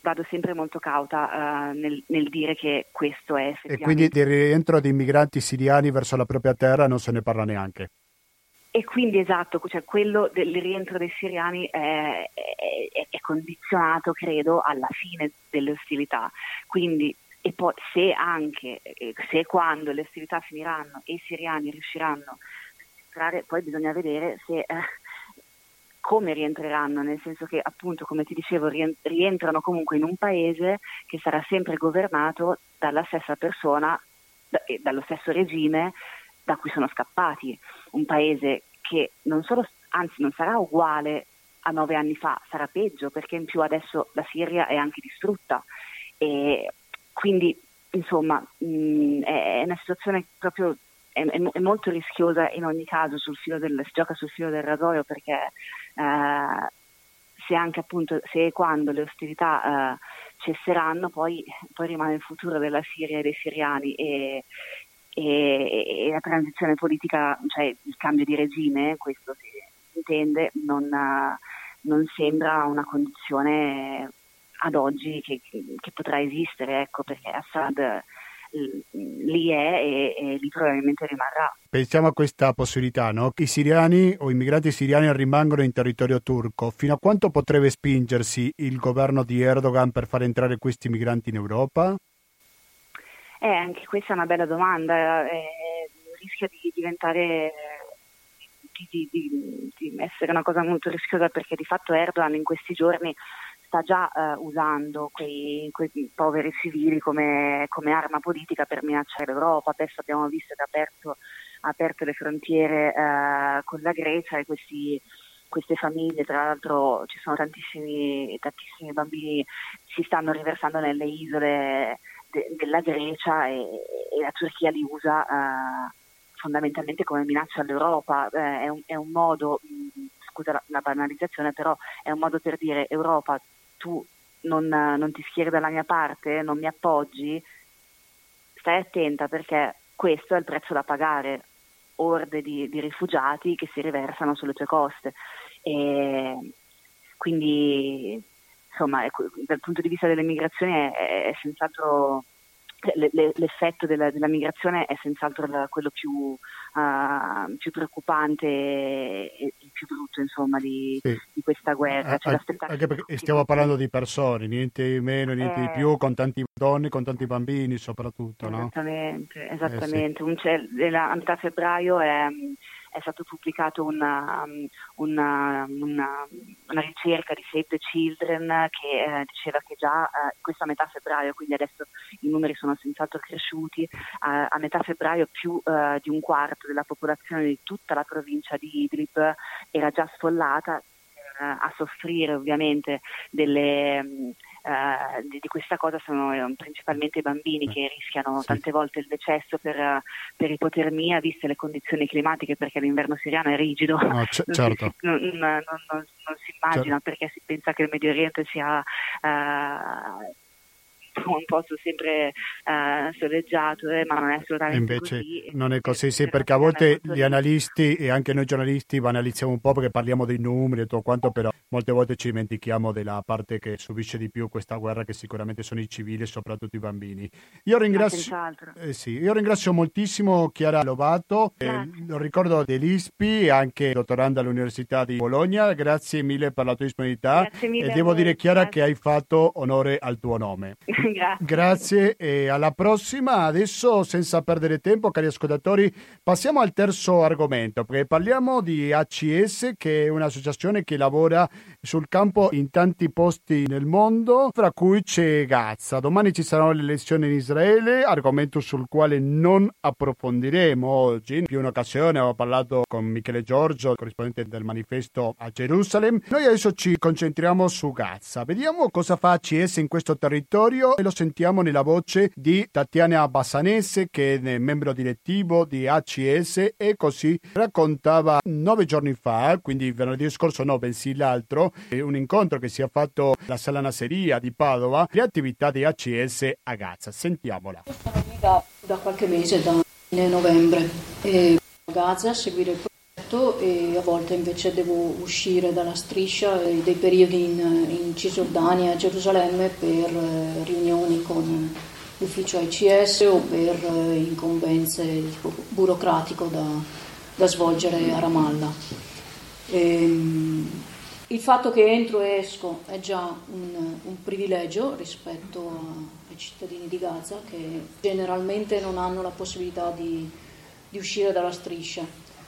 [SPEAKER 3] vado sempre molto cauta uh, nel, nel, dire che questo è effettivamente...
[SPEAKER 1] E quindi del rientro di migranti siriani verso la propria terra non se ne parla neanche?
[SPEAKER 3] E quindi esatto, cioè quello del rientro dei siriani è, è, è condizionato, credo, alla fine delle ostilità. Quindi e poi se anche, eh, se e quando le ostilità finiranno e i siriani riusciranno a entrare, poi bisogna vedere se, eh, come rientreranno, nel senso che appunto, come ti dicevo, rientrano comunque in un paese che sarà sempre governato dalla stessa persona, dallo stesso regime da cui sono scappati, un paese che non solo, anzi non sarà uguale a nove anni fa, sarà peggio perché in più adesso la Siria è anche distrutta. E quindi insomma mh, è una situazione proprio è, è, molto rischiosa in ogni caso sul filo del, si gioca sul filo del rasoio perché eh, se anche appunto se e quando le ostilità eh, cesseranno poi, poi rimane il futuro della Siria e dei siriani. E, e, e, la transizione politica, cioè il cambio di regime, questo si intende, non, non sembra una condizione ad oggi che, che, potrà esistere, ecco, perché Assad lì è e, e, lì probabilmente rimarrà.
[SPEAKER 1] Pensiamo a questa possibilità, no? i siriani o i migranti siriani rimangono in territorio turco. Fino a quanto potrebbe spingersi il governo di Erdogan per far entrare questi migranti in Europa?
[SPEAKER 3] Eh, anche questa è una bella domanda. Eh, rischia di diventare di, di, di, essere una cosa molto rischiosa perché di fatto Erdogan in questi giorni sta già eh, usando quei, quei, poveri civili come, come, arma politica per minacciare l'Europa. Adesso abbiamo visto che ha aperto, ha aperto le frontiere eh, con la Grecia e questi, queste famiglie, tra l'altro ci sono tantissimi, tantissimi bambini, si stanno riversando nelle isole de, della Grecia e, e, la Turchia li usa. Eh, fondamentalmente come minaccia all'Europa, eh, è, un, è, un, modo, mh, scusa la, la, banalizzazione, però è un modo per dire Europa, tu non, non ti schieri dalla mia parte, non mi appoggi, stai attenta perché questo è il prezzo da pagare, orde di, di rifugiati che si riversano sulle tue coste. E quindi insomma, dal punto di vista delle migrazioni è, è senz'altro l'effetto della, della, migrazione è senz'altro quello più, uh, più preoccupante e, più brutto insomma, di, sì. di questa guerra.
[SPEAKER 1] Cioè, anche perché stiamo parlando di persone, niente meno, niente eh, di più, con tanti donne, con tanti bambini soprattutto.
[SPEAKER 3] Esattamente, no? esattamente. Eh, sì. a metà febbraio è è stato pubblicato una, um, una, una, una, ricerca di Save the Children che eh, diceva che già eh, questa metà febbraio, quindi adesso i numeri sono senz'altro cresciuti, eh, a metà febbraio più eh, di un quarto della popolazione di tutta la provincia di Idlib era già sfollata eh, a soffrire ovviamente delle... Eh, di, di, questa cosa sono eh, principalmente i bambini che rischiano sì. tante volte il decesso per, per, ipotermia viste le condizioni climatiche perché l'inverno siriano è rigido,
[SPEAKER 1] no, c- certo. <laughs>
[SPEAKER 3] non, si, <laughs> non, non, non, si, immagina certo. perché si pensa che il Medio Oriente sia uh, <laughs> un posto sempre uh, soleggiato, eh, ma non è assolutamente
[SPEAKER 1] Invece
[SPEAKER 3] così.
[SPEAKER 1] non è così, sì, perché a volte gli analisti e anche noi giornalisti banalizziamo un po' perché parliamo dei numeri e tutto quanto, però molte volte ci dimentichiamo della parte che subisce di più questa guerra, che sicuramente sono i civili e soprattutto i bambini. Io ringrazio, eh, sì, io ringrazio moltissimo Chiara Lovato, eh, lo ricordo dell'ISPI e anche dottoranda all'Università di Bologna, grazie mille per la tua disponibilità e devo dire Chiara grazie. che hai fatto onore al tuo nome. <laughs>
[SPEAKER 3] Grazie.
[SPEAKER 1] E alla prossima. Adesso, senza perdere tempo, cari ascoltatori, passiamo al terzo argomento, perché parliamo di ACS, che è un'associazione che lavora sul campo in tanti posti nel mondo, fra cui c'è Gaza. Domani ci saranno le elezioni in Israele, argomento sul quale non approfondiremo oggi. In più un'occasione ho parlato con Michele Giorgio, corrispondente del manifesto a Gerusalemme. Noi adesso ci concentriamo su Gaza. Vediamo cosa fa ACS in questo territorio e lo sentiamo nella voce di Tatiana Bassanese che è membro direttivo di ACS e così raccontava nove giorni fa, quindi venerdì scorso no, bensì l'altro, un incontro che si è fatto alla Sala Nasseria di Padova, le attività di ACS a Gaza. Sentiamola.
[SPEAKER 4] Sono lì da, da qualche mese, da novembre, e a Gaza a seguire il progetto e a volte invece devo uscire dalla striscia dei periodi in, in Cisgiordania e Gerusalemme per eh, riunioni con l'ufficio ICS o per eh, incombenze tipo, burocratico da, da, svolgere a Ramallah. E, ehm, il fatto che entro e esco è già un, un privilegio rispetto ai cittadini di Gaza che generalmente non hanno la possibilità di, di uscire dalla striscia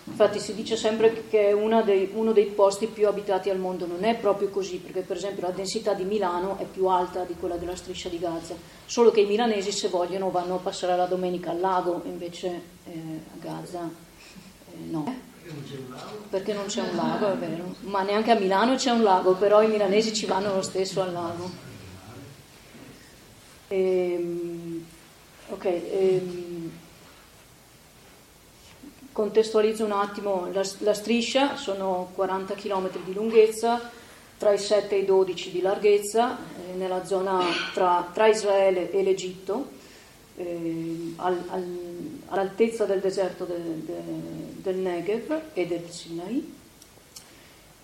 [SPEAKER 4] Infatti si dice sempre che è uno dei posti più abitati al mondo, non è proprio così, perché per esempio la densità di Milano è più alta di quella della striscia di Gaza, solo che i milanesi se vogliono vanno a passare la domenica al lago, invece eh, a Gaza eh, no. Perché non c'è un lago, è vero, ma neanche a Milano c'è un lago, però i milanesi ci vanno lo stesso al lago. Ehm, ok, ehm, Contestualizzo un attimo la, la striscia, sono 40 km di lunghezza, tra i 7 e i 12 di larghezza, eh, nella zona tra, tra, Israele e l'Egitto, eh, al, al, all'altezza del deserto de, de, del Negev e del Sinai.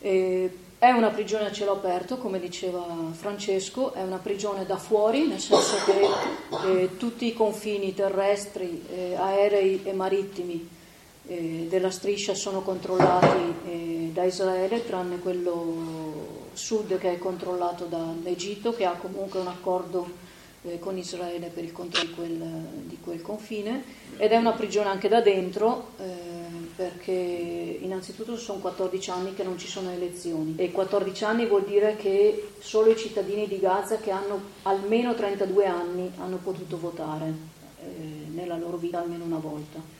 [SPEAKER 4] Eh, È una prigione a cielo aperto, come diceva Francesco, è una prigione da fuori, nel senso che eh, tutti i confini terrestri, eh, aerei e marittimi eh, della striscia sono controllati eh, da Israele, tranne quello sud che è controllato dall'Egitto, che ha comunque un accordo eh, con Israele per il controllo di quel, di quel, confine ed è una prigione anche da dentro eh, perché innanzitutto sono 14 anni che non ci sono elezioni e 14 anni vuol dire che solo i cittadini di Gaza che hanno almeno 32 anni hanno potuto votare eh, nella loro vita almeno una volta.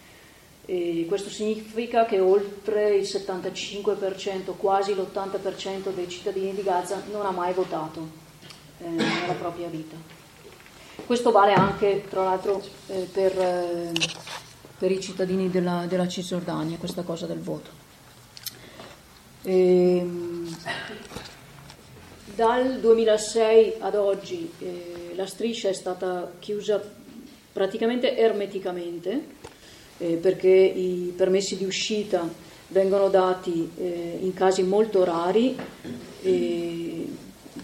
[SPEAKER 4] E questo significa che oltre il 75%, quasi l'80% dei cittadini di Gaza non ha mai votato eh, nella propria vita. Questo vale anche, tra l'altro, eh, per, eh, per, i cittadini della, della, Cisgiordania, questa cosa del voto. E, ehm, dal 2006 ad oggi eh, la striscia è stata chiusa praticamente ermeticamente eh, perché i permessi di uscita vengono dati eh, in casi molto rari.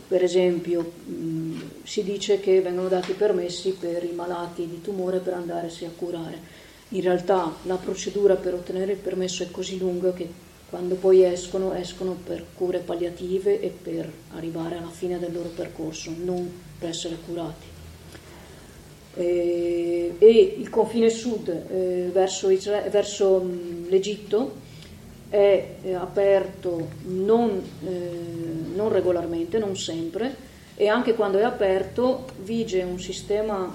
[SPEAKER 4] per esempio, mh, si dice che vengono dati permessi per i malati di tumore per andarsi a curare. In realtà la procedura per ottenere il permesso è così lunga che quando poi escono, escono per cure palliative e per arrivare alla fine del loro percorso, non per essere curati. E, e il confine sud eh, verso, Isra- verso mh, l'Egitto è eh, aperto non, eh, non regolarmente, non sempre, e anche quando è aperto vige un sistema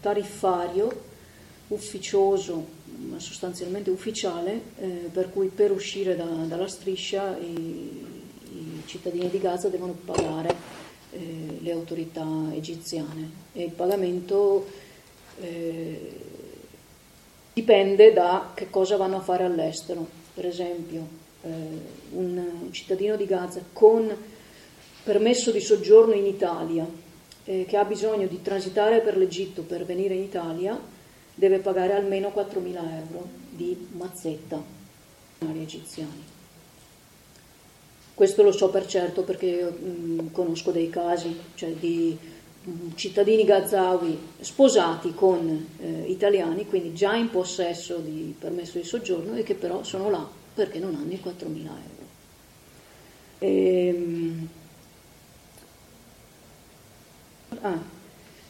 [SPEAKER 4] tariffario ufficioso, ma sostanzialmente ufficiale, eh, per cui per uscire da, dalla striscia i, i, cittadini di Gaza devono pagare eh, le autorità egiziane. E il pagamento eh, dipende da che cosa vanno a fare all'estero. Per esempio, eh, un, cittadino di Gaza con permesso di soggiorno in Italia, eh, che ha bisogno di transitare per l'Egitto per venire in Italia, deve pagare almeno 4.000 euro di mazzetta agli egiziani. Questo lo so per certo perché mh, conosco dei casi, cioè di cittadini gazawi sposati con eh, italiani, quindi già in possesso di permesso di soggiorno e che però sono là perché non hanno i 4.000 euro. Ehm, Ah.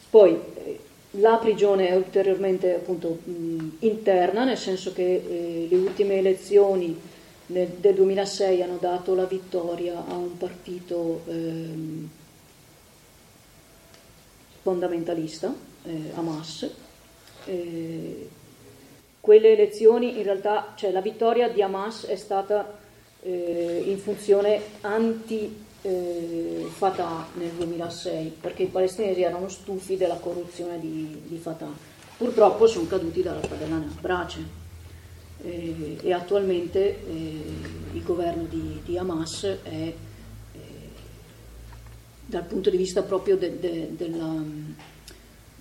[SPEAKER 4] Poi eh, la prigione è ulteriormente appunto, mh, interna, nel senso che eh, le ultime elezioni nel, del 2006 hanno dato la vittoria a un partito ehm, fondamentalista, eh, Hamas. Eh, quelle elezioni in realtà, cioè la vittoria di Hamas è stata eh, in funzione anti eh, nel 2006 perché i palestinesi erano stufi della corruzione di, di Fatah. Purtroppo sono caduti dalla padella nella brace eh, e attualmente eh, il governo di, di Hamas è dal punto di vista proprio de, de, della,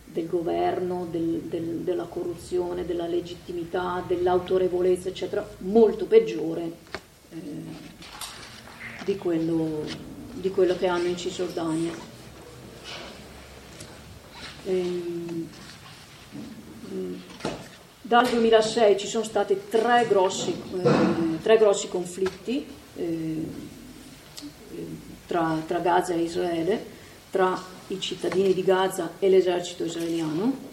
[SPEAKER 4] del governo, del, del, della corruzione, della legittimità, dell'autorevolezza, eccetera, molto peggiore eh, di quello di quello che hanno in Cisgiordania. Ehm, dal 2006 ci sono stati tre grossi, eh, tre grossi conflitti eh, tra, tra Gaza e Israele, tra i cittadini di Gaza e l'esercito israeliano.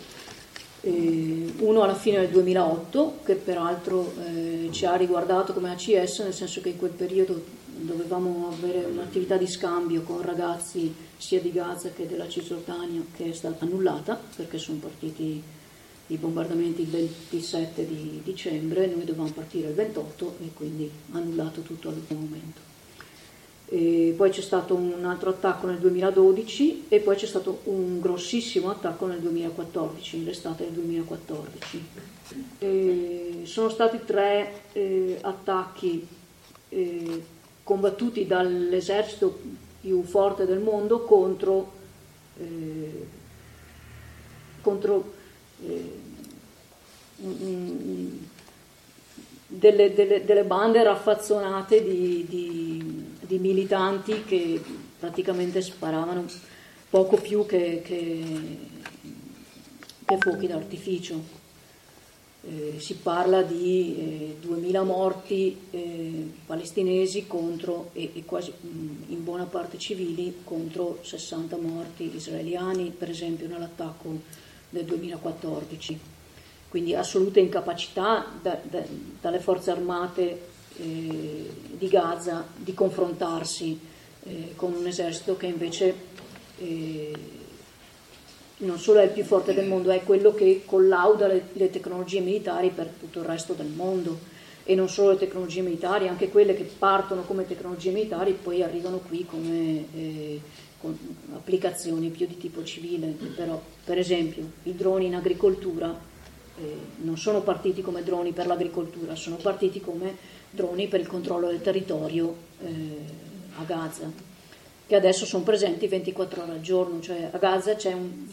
[SPEAKER 4] Eh, uno alla fine del 2008, che peraltro eh, ci ha riguardato come ACS, nel senso che in quel periodo dovevamo avere un'attività di scambio con ragazzi sia di Gaza che della Cisgiordania che è stata annullata perché sono partiti i bombardamenti il 27 di dicembre, noi dovevamo partire il 28 e quindi annullato tutto all'ultimo momento. E poi c'è stato un altro attacco nel 2012 e poi c'è stato un grossissimo attacco nel 2014, l'estate del 2014. E sono stati tre eh, attacchi eh, combattuti dall'esercito più forte del mondo contro, eh, contro eh, delle, delle, delle, bande raffazzonate di, di, di militanti che praticamente sparavano poco più che, che, che fuochi d'artificio. Eh, si parla di eh, 2000 morti eh, palestinesi contro, e, e quasi in buona parte civili contro 60 morti israeliani, per esempio nell'attacco del 2014. Quindi assoluta incapacità da, da, dalle forze armate eh, di Gaza di confrontarsi eh, con un esercito che invece eh, non solo è il più forte del mondo, è quello che collauda le, le, tecnologie militari per tutto il resto del mondo. E non solo le tecnologie militari, anche quelle che partono come tecnologie militari poi arrivano qui come eh, con applicazioni più di tipo civile. Però, per esempio, i droni in agricoltura eh, non sono partiti come droni per l'agricoltura, sono partiti come droni per il controllo del territorio eh, a Gaza, che adesso sono presenti 24 ore al giorno, cioè a Gaza c'è un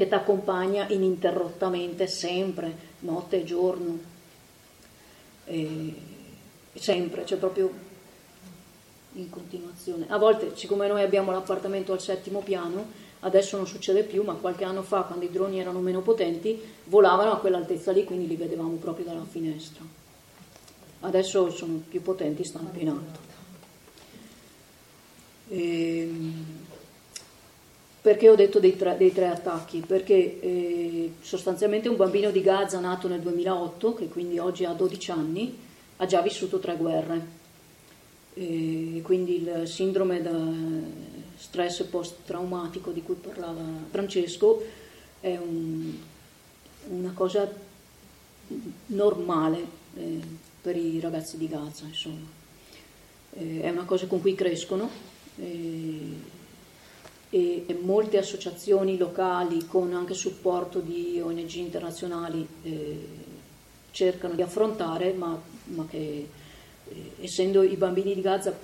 [SPEAKER 4] che ti accompagna ininterrottamente sempre, notte e giorno, e sempre, cioè proprio in continuazione. A volte, siccome noi abbiamo l'appartamento al settimo piano, adesso non succede più, ma qualche anno fa, quando i droni erano meno potenti, volavano a quell'altezza lì, quindi li vedevamo proprio dalla finestra. Adesso sono più potenti, stanno più in alto. E, ehm, perché ho detto dei tre, dei tre attacchi? Perché eh, sostanzialmente un bambino di Gaza nato nel 2008, che quindi oggi ha 12 anni, ha già vissuto tre guerre. E quindi il sindrome da stress post-traumatico di cui parlava Francesco è un, una cosa normale eh, per i ragazzi di Gaza, insomma. Eh, è una cosa con cui crescono eh, e, e, molte associazioni locali con anche supporto di ONG internazionali eh, cercano di affrontare, ma, ma che eh, essendo i bambini di Gaza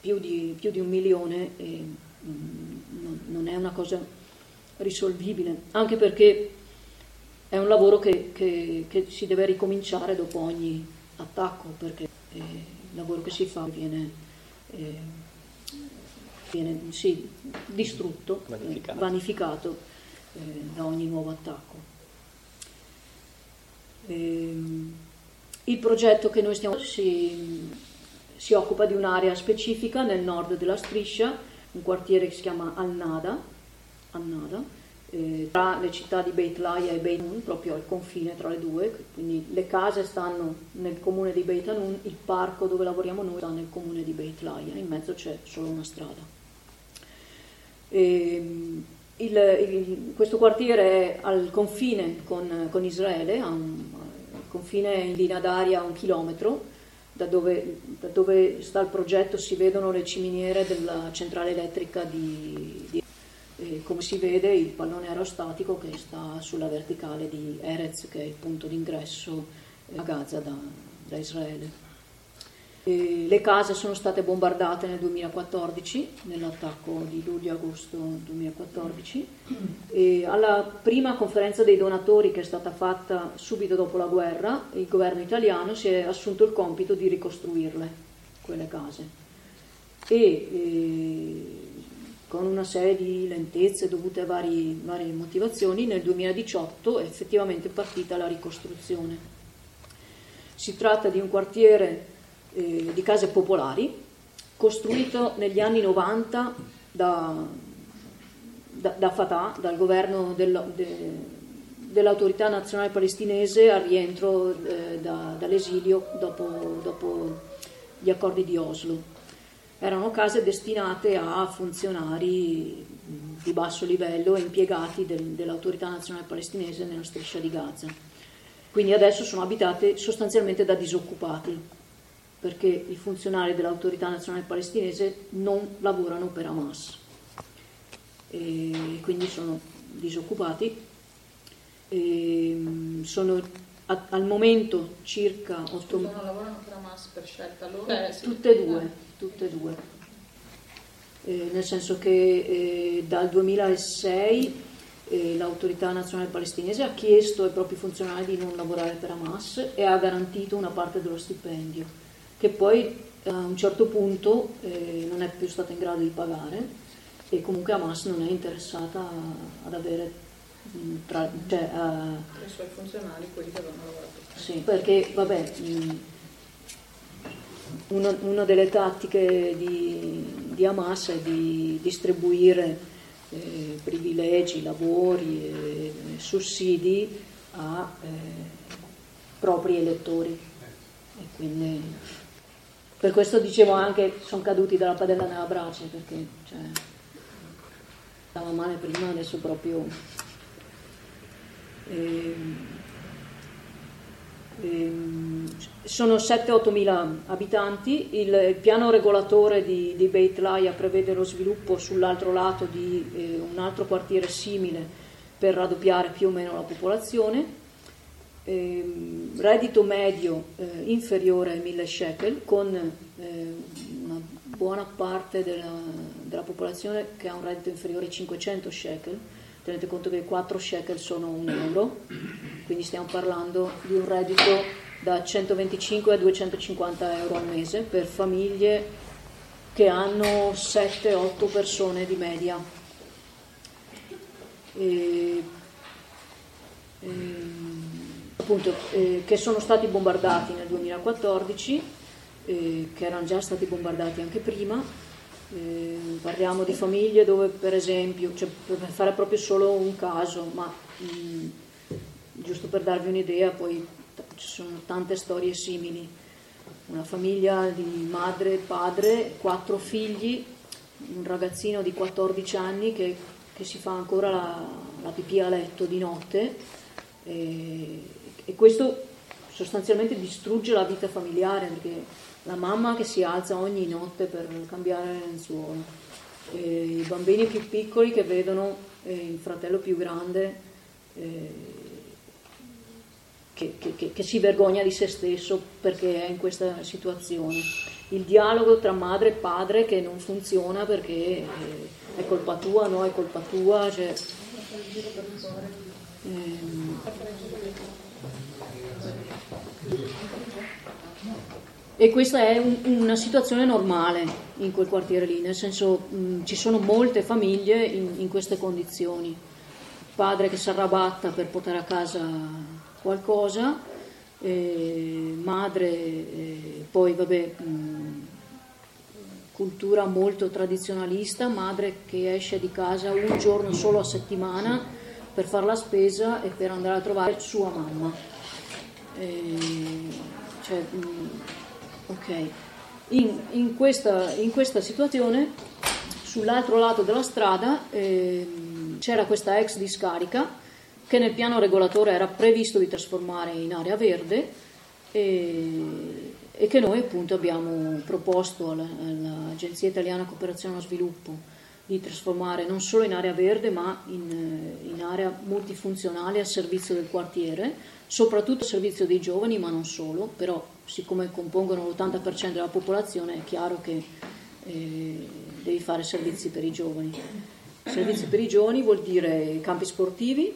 [SPEAKER 4] più di, più di un milione eh, non è una cosa risolvibile, anche perché è un lavoro che, che, che si deve ricominciare dopo ogni attacco, perché eh, il lavoro che si fa viene, eh, viene sì, distrutto, vanificato, eh, vanificato da ogni nuovo attacco. Ehm, il progetto che noi stiamo si, si occupa di un'area specifica nel nord della striscia un quartiere che si chiama Al-Nada, Al-Nada eh, tra le città di Beit Laia e Beit Nun, proprio al confine tra le due, quindi le case stanno nel comune di Beit Nun, il parco dove lavoriamo noi sta nel comune di Beit Laia, in mezzo c'è solo una strada. E, ehm, il, il, questo quartiere è al confine con, con Israele, ha un, confine in linea d'aria a un chilometro, da dove, da dove, sta il progetto si vedono le ciminiere della centrale elettrica di, di eh, come si vede il pallone aerostatico che sta sulla verticale di Erez che è il punto d'ingresso a Gaza da, da Israele. E le case sono state bombardate nel 2014, nell'attacco di luglio-agosto 2014, e alla prima conferenza dei donatori che è stata fatta subito dopo la guerra, il governo italiano si è assunto il compito di ricostruirle, quelle case. E, e con una serie di lentezze dovute a vari, varie motivazioni, nel 2018 è effettivamente partita la ricostruzione. Si tratta di un quartiere eh, di case popolari, costruito negli anni 90 da, da, da Fatah, dal governo del, de, dell'autorità nazionale palestinese al rientro eh, da, dall'esilio dopo, dopo gli accordi di Oslo. Erano case destinate a funzionari di basso livello e impiegati del, dell'autorità nazionale palestinese nella striscia di Gaza. Quindi adesso sono abitate sostanzialmente da disoccupati perché i funzionari dell'autorità nazionale palestinese non lavorano per Hamas e quindi sono disoccupati. E mm, sono a, al momento circa 8
[SPEAKER 5] Non lavorano per Hamas per scelta loro? Eh,
[SPEAKER 4] sì. Tutte e due, tutte e due. Eh, nel senso che eh, dal 2006 eh, l'autorità nazionale palestinese ha chiesto ai propri funzionari di non lavorare per Hamas e ha garantito una parte dello stipendio che poi a un certo punto eh, non è più stata in grado di pagare e comunque Hamas non è interessata ad avere mm, tra, cioè, a,
[SPEAKER 5] i suoi funzionari, quelli che avevano lavorato.
[SPEAKER 4] Sì, perché vabbè, mm, una, una delle tattiche di, di, Hamas è di distribuire eh, privilegi, lavori e sussidi a eh, propri elettori. E quindi per questo dicevo anche sono caduti dalla padella nella brace perché cioè, stava male prima, adesso proprio... Eh, Ehm, sono 7-8 mila abitanti, il piano regolatore di, di Beit Laia prevede lo sviluppo sull'altro lato di eh, un altro quartiere simile per raddoppiare più o meno la popolazione, eh, reddito medio eh, inferiore ai 1000 shekel con eh, una buona parte della, della popolazione che ha un reddito inferiore ai 500 shekel tenete conto che 4 shekel sono un euro, quindi stiamo parlando di un reddito da 125 a 250 euro al mese per famiglie che hanno 7-8 persone di media. E, e, appunto, eh, che sono stati bombardati nel 2014, eh, che erano già stati bombardati anche prima, eh, parliamo di famiglie dove per esempio, cioè, per fare proprio solo un caso, ma mh, giusto per darvi un'idea, poi t- ci sono tante storie simili. Una famiglia di madre e padre, quattro figli, un ragazzino di 14 anni che, che si fa ancora la, la, pipì a letto di notte e questo sostanzialmente distrugge la vita familiare perché la mamma che si alza ogni notte per cambiare il lenzuolo, e i bambini più piccoli che vedono eh, il fratello più grande eh, che, che, che, si vergogna di se stesso perché è in questa situazione. Il dialogo tra madre e padre che non funziona perché eh, è colpa tua, no, è colpa tua. Cioè, ehm, e questa è un, una situazione normale in quel quartiere lì, nel senso mh, ci sono molte famiglie in, in queste condizioni. Padre che si arrabatta per portare a casa qualcosa, eh, madre, eh, poi vabbè, mh, cultura molto tradizionalista, madre che esce di casa un giorno solo a settimana per fare la spesa e per andare a trovare sua mamma. Eh, cioè, mh, Ok, in, in, questa, in questa, situazione, sull'altro lato della strada eh, c'era questa ex discarica che nel piano regolatore era previsto di trasformare in area verde e, e che noi appunto abbiamo proposto alla, all'Agenzia Italiana Cooperazione e Sviluppo di trasformare non solo in area verde ma in, in area multifunzionale a servizio del quartiere, soprattutto a servizio dei giovani ma non solo, però siccome compongono l'80% della popolazione, è chiaro che eh, devi fare servizi per i giovani. Servizi per i giovani vuol dire campi sportivi,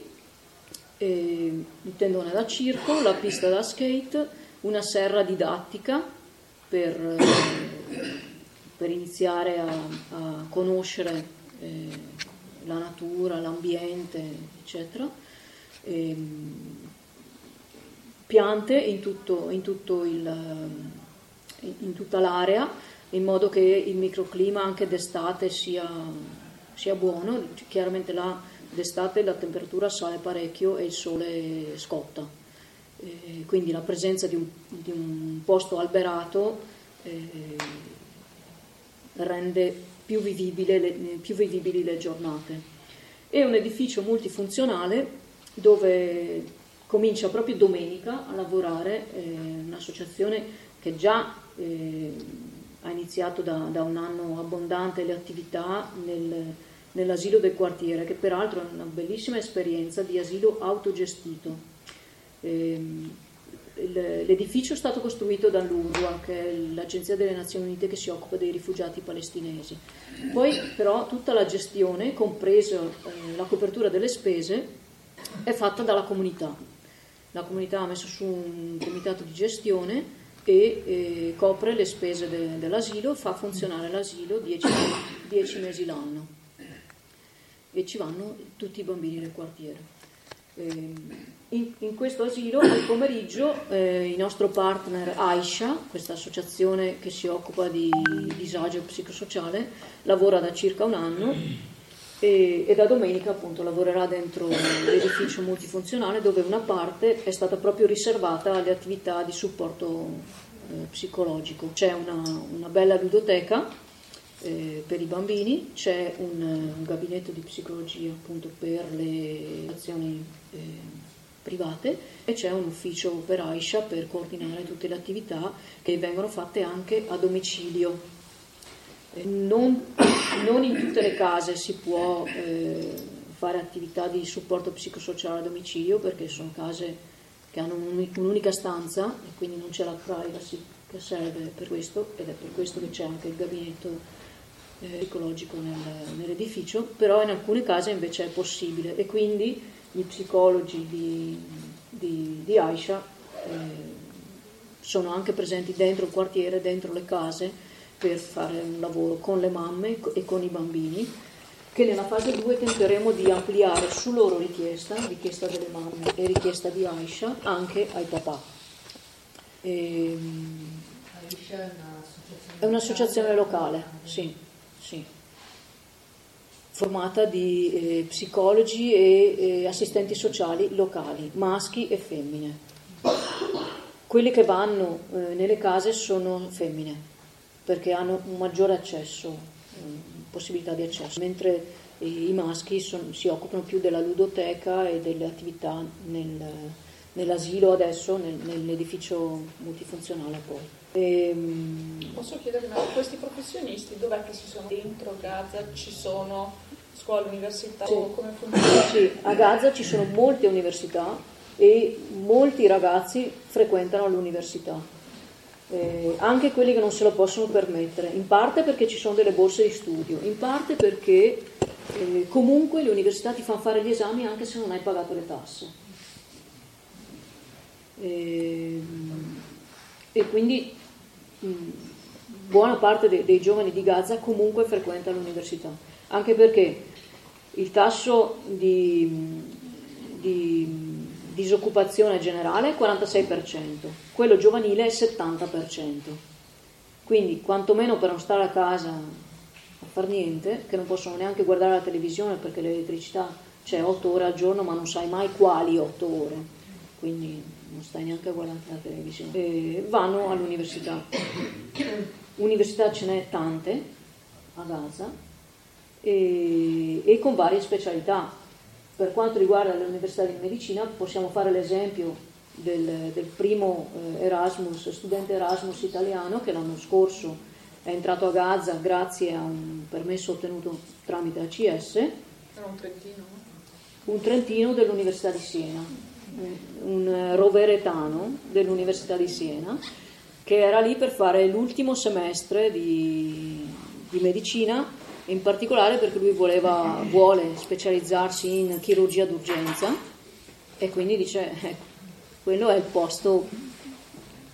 [SPEAKER 4] eh, il tendone da circo, la pista da skate, una serra didattica per, eh, per iniziare a, a conoscere eh, la natura, l'ambiente, eccetera. E, ehm, piante in, tutto, in, tutto il, in, tutta l'area, in modo che il microclima anche d'estate sia, sia buono. Chiaramente là d'estate la temperatura sale parecchio e il sole scotta. Eh, quindi la presenza di un, di un posto alberato eh, rende più, le, più vivibili le giornate. È un edificio multifunzionale dove comincia proprio domenica a lavorare eh, un'associazione che già eh, ha iniziato da, da, un anno abbondante le attività nel, nell'asilo del quartiere, che peraltro è una bellissima esperienza di asilo autogestito. Eh, l'edificio è stato costruito dall'UNRWA, che è l'agenzia delle Nazioni Unite che si occupa dei rifugiati palestinesi. Poi però tutta la gestione, compresa eh, la copertura delle spese, è fatta dalla comunità la comunità ha messo su un comitato di gestione e eh, copre le spese de, dell'asilo, fa funzionare l'asilo 10 mesi l'anno e ci vanno tutti i bambini del quartiere. Eh, in, in, questo asilo al pomeriggio eh, il nostro partner Aisha, questa associazione che si occupa di disagio psicosociale, lavora da circa un anno e, e da domenica appunto lavorerà dentro l'edificio multifunzionale dove una parte è stata proprio riservata alle attività di supporto eh, psicologico. C'è una, una bella ludoteca eh, per i bambini, c'è un, un, gabinetto di psicologia appunto per le azioni eh, private e c'è un ufficio per Aisha per coordinare tutte le attività che vengono fatte anche a domicilio. Non, non in tutte le case si può eh, fare attività di supporto psicosociale a domicilio perché sono case che hanno un'unica stanza e quindi non c'è la privacy che serve per questo ed è per questo che c'è anche il gabinetto eh, psicologico nel, nell'edificio, però in alcune case invece è possibile. E quindi gli psicologi di, di, di Aisha eh, sono anche presenti dentro il quartiere, dentro le case per fare un lavoro con le mamme e con i bambini che nella fase 2 tenteremo di ampliare su loro richiesta, richiesta delle mamme e richiesta di Aisha, anche ai papà. E, ehm, Aisha è un'associazione locale, sì, sì formata di eh, psicologi e eh, assistenti sociali locali, maschi e femmine. Quelli che vanno eh, nelle case sono femmine, perché hanno un maggiore accesso, eh, possibilità di accesso, mentre i maschi son, si occupano più della ludoteca e delle attività nel, nell'asilo adesso, nel, nell'edificio multifunzionale poi.
[SPEAKER 5] E, ehm, Posso chiedere, ma questi professionisti dov'è che si sono dentro Gaza? Ci sono scuole, università sì. come funziona?
[SPEAKER 4] Sì, a Gaza ci sono molte università e molti ragazzi frequentano l'università. Eh, anche quelli che non se lo possono permettere, in parte perché ci sono delle borse di studio, in parte perché eh, comunque le università ti fanno fare gli esami anche se non hai pagato le tasse. Eh, e quindi mh, buona parte de- dei giovani di Gaza comunque frequenta l'università, anche perché il tasso di, di disoccupazione generale è 46%, quello giovanile è 70%. Quindi quantomeno per non stare a casa a far niente, che non possono neanche guardare la televisione perché l'elettricità c'è 8 ore al giorno ma non sai mai quali 8 ore, quindi non stai neanche a guardare la televisione. E vanno all'università. Università ce n'è tante a Gaza, e, e con varie specialità. Per quanto riguarda l'Università di Medicina possiamo fare l'esempio del, del primo eh, Erasmus, studente Erasmus italiano che l'anno scorso è entrato a Gaza grazie a un permesso ottenuto tramite ACS.
[SPEAKER 5] Era un trentino?
[SPEAKER 4] Un trentino dell'Università di Siena, un roveretano dell'Università di Siena che era lì per fare l'ultimo semestre di, di medicina in particolare perché lui voleva, vuole specializzarsi in chirurgia d'urgenza e quindi dice eh, quello è il posto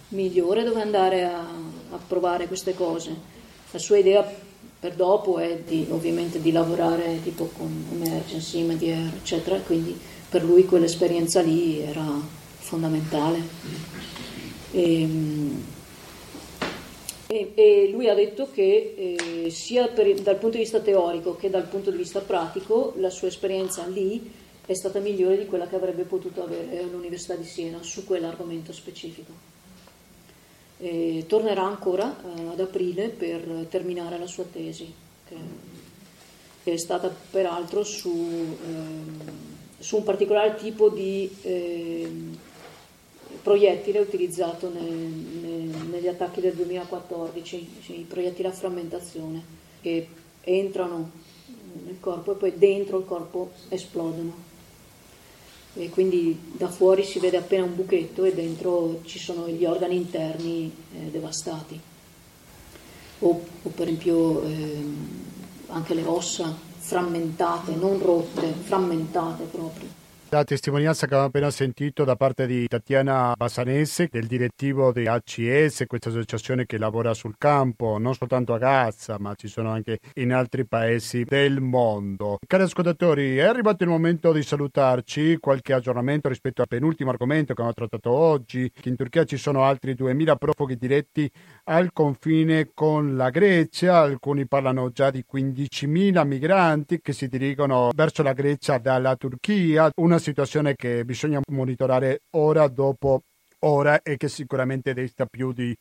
[SPEAKER 4] migliore dove andare a, a, provare queste cose. La sua idea per dopo è di, ovviamente di lavorare tipo con emergency, medier, eccetera, quindi per lui quell'esperienza lì era fondamentale. E, ehm, e, e lui ha detto che eh, sia per, dal punto di vista teorico che dal punto di vista pratico la sua esperienza lì è stata migliore di quella che avrebbe potuto avere all'Università di Siena su quell'argomento specifico. E tornerà ancora eh, ad aprile per terminare la sua tesi, che, che è stata peraltro su, eh, su, un particolare tipo di eh, proiettile utilizzato nel, nel, negli attacchi del 2014, i proiettili a frammentazione che entrano nel corpo e poi dentro il corpo esplodono. E quindi da fuori si vede appena un buchetto e dentro ci sono gli organi interni eh, devastati. O, o, per esempio eh, anche le ossa frammentate, non rotte, frammentate proprio.
[SPEAKER 1] La testimonianza che abbiamo appena sentito da parte di Tatiana Basanese, del direttivo di ACS, questa associazione che lavora sul campo, non soltanto a Gaza, ma ci sono anche in altri paesi del mondo. Cari ascoltatori, è arrivato il momento di salutarci, qualche aggiornamento rispetto al penultimo argomento che abbiamo trattato oggi, che in Turchia ci sono altri 2000 profughi diretti al confine con la Grecia, alcuni parlano già di 15.000 migranti che si dirigono verso la Grecia dalla Turchia, una situazione che bisogna monitorare ora dopo ora e che sicuramente desta più di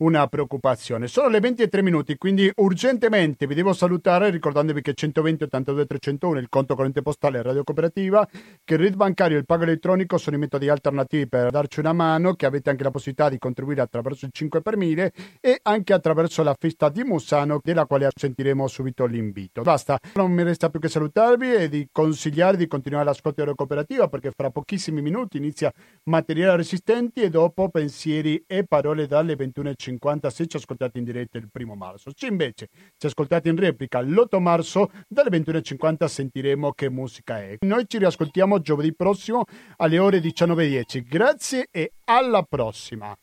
[SPEAKER 1] una preoccupazione. Sono le 23 minuti, quindi urgentemente vi devo salutare ricordandovi che 120 82 301 il conto corrente postale Radio Cooperativa, che il RID bancario e il pago elettronico sono i metodi alternativi per darci una mano, che avete anche la possibilità di contribuire attraverso il 5 per 1000 e anche attraverso la festa di Mussano, della quale sentiremo subito l'invito. Basta, non mi resta più che salutarvi e di consigliare di continuare l'ascolto Radio Cooperativa perché fra pochissimi minuti inizia Materiali Resistenti e dopo Pensieri e Parole dalle 21.50 50 ci ascoltate in diretta il primo marzo. Se invece ci ascoltate in replica l'8 marzo dalle 21.50 sentiremo che musica è. Noi ci riascoltiamo giovedì prossimo alle ore 19.10. Grazie e alla prossima!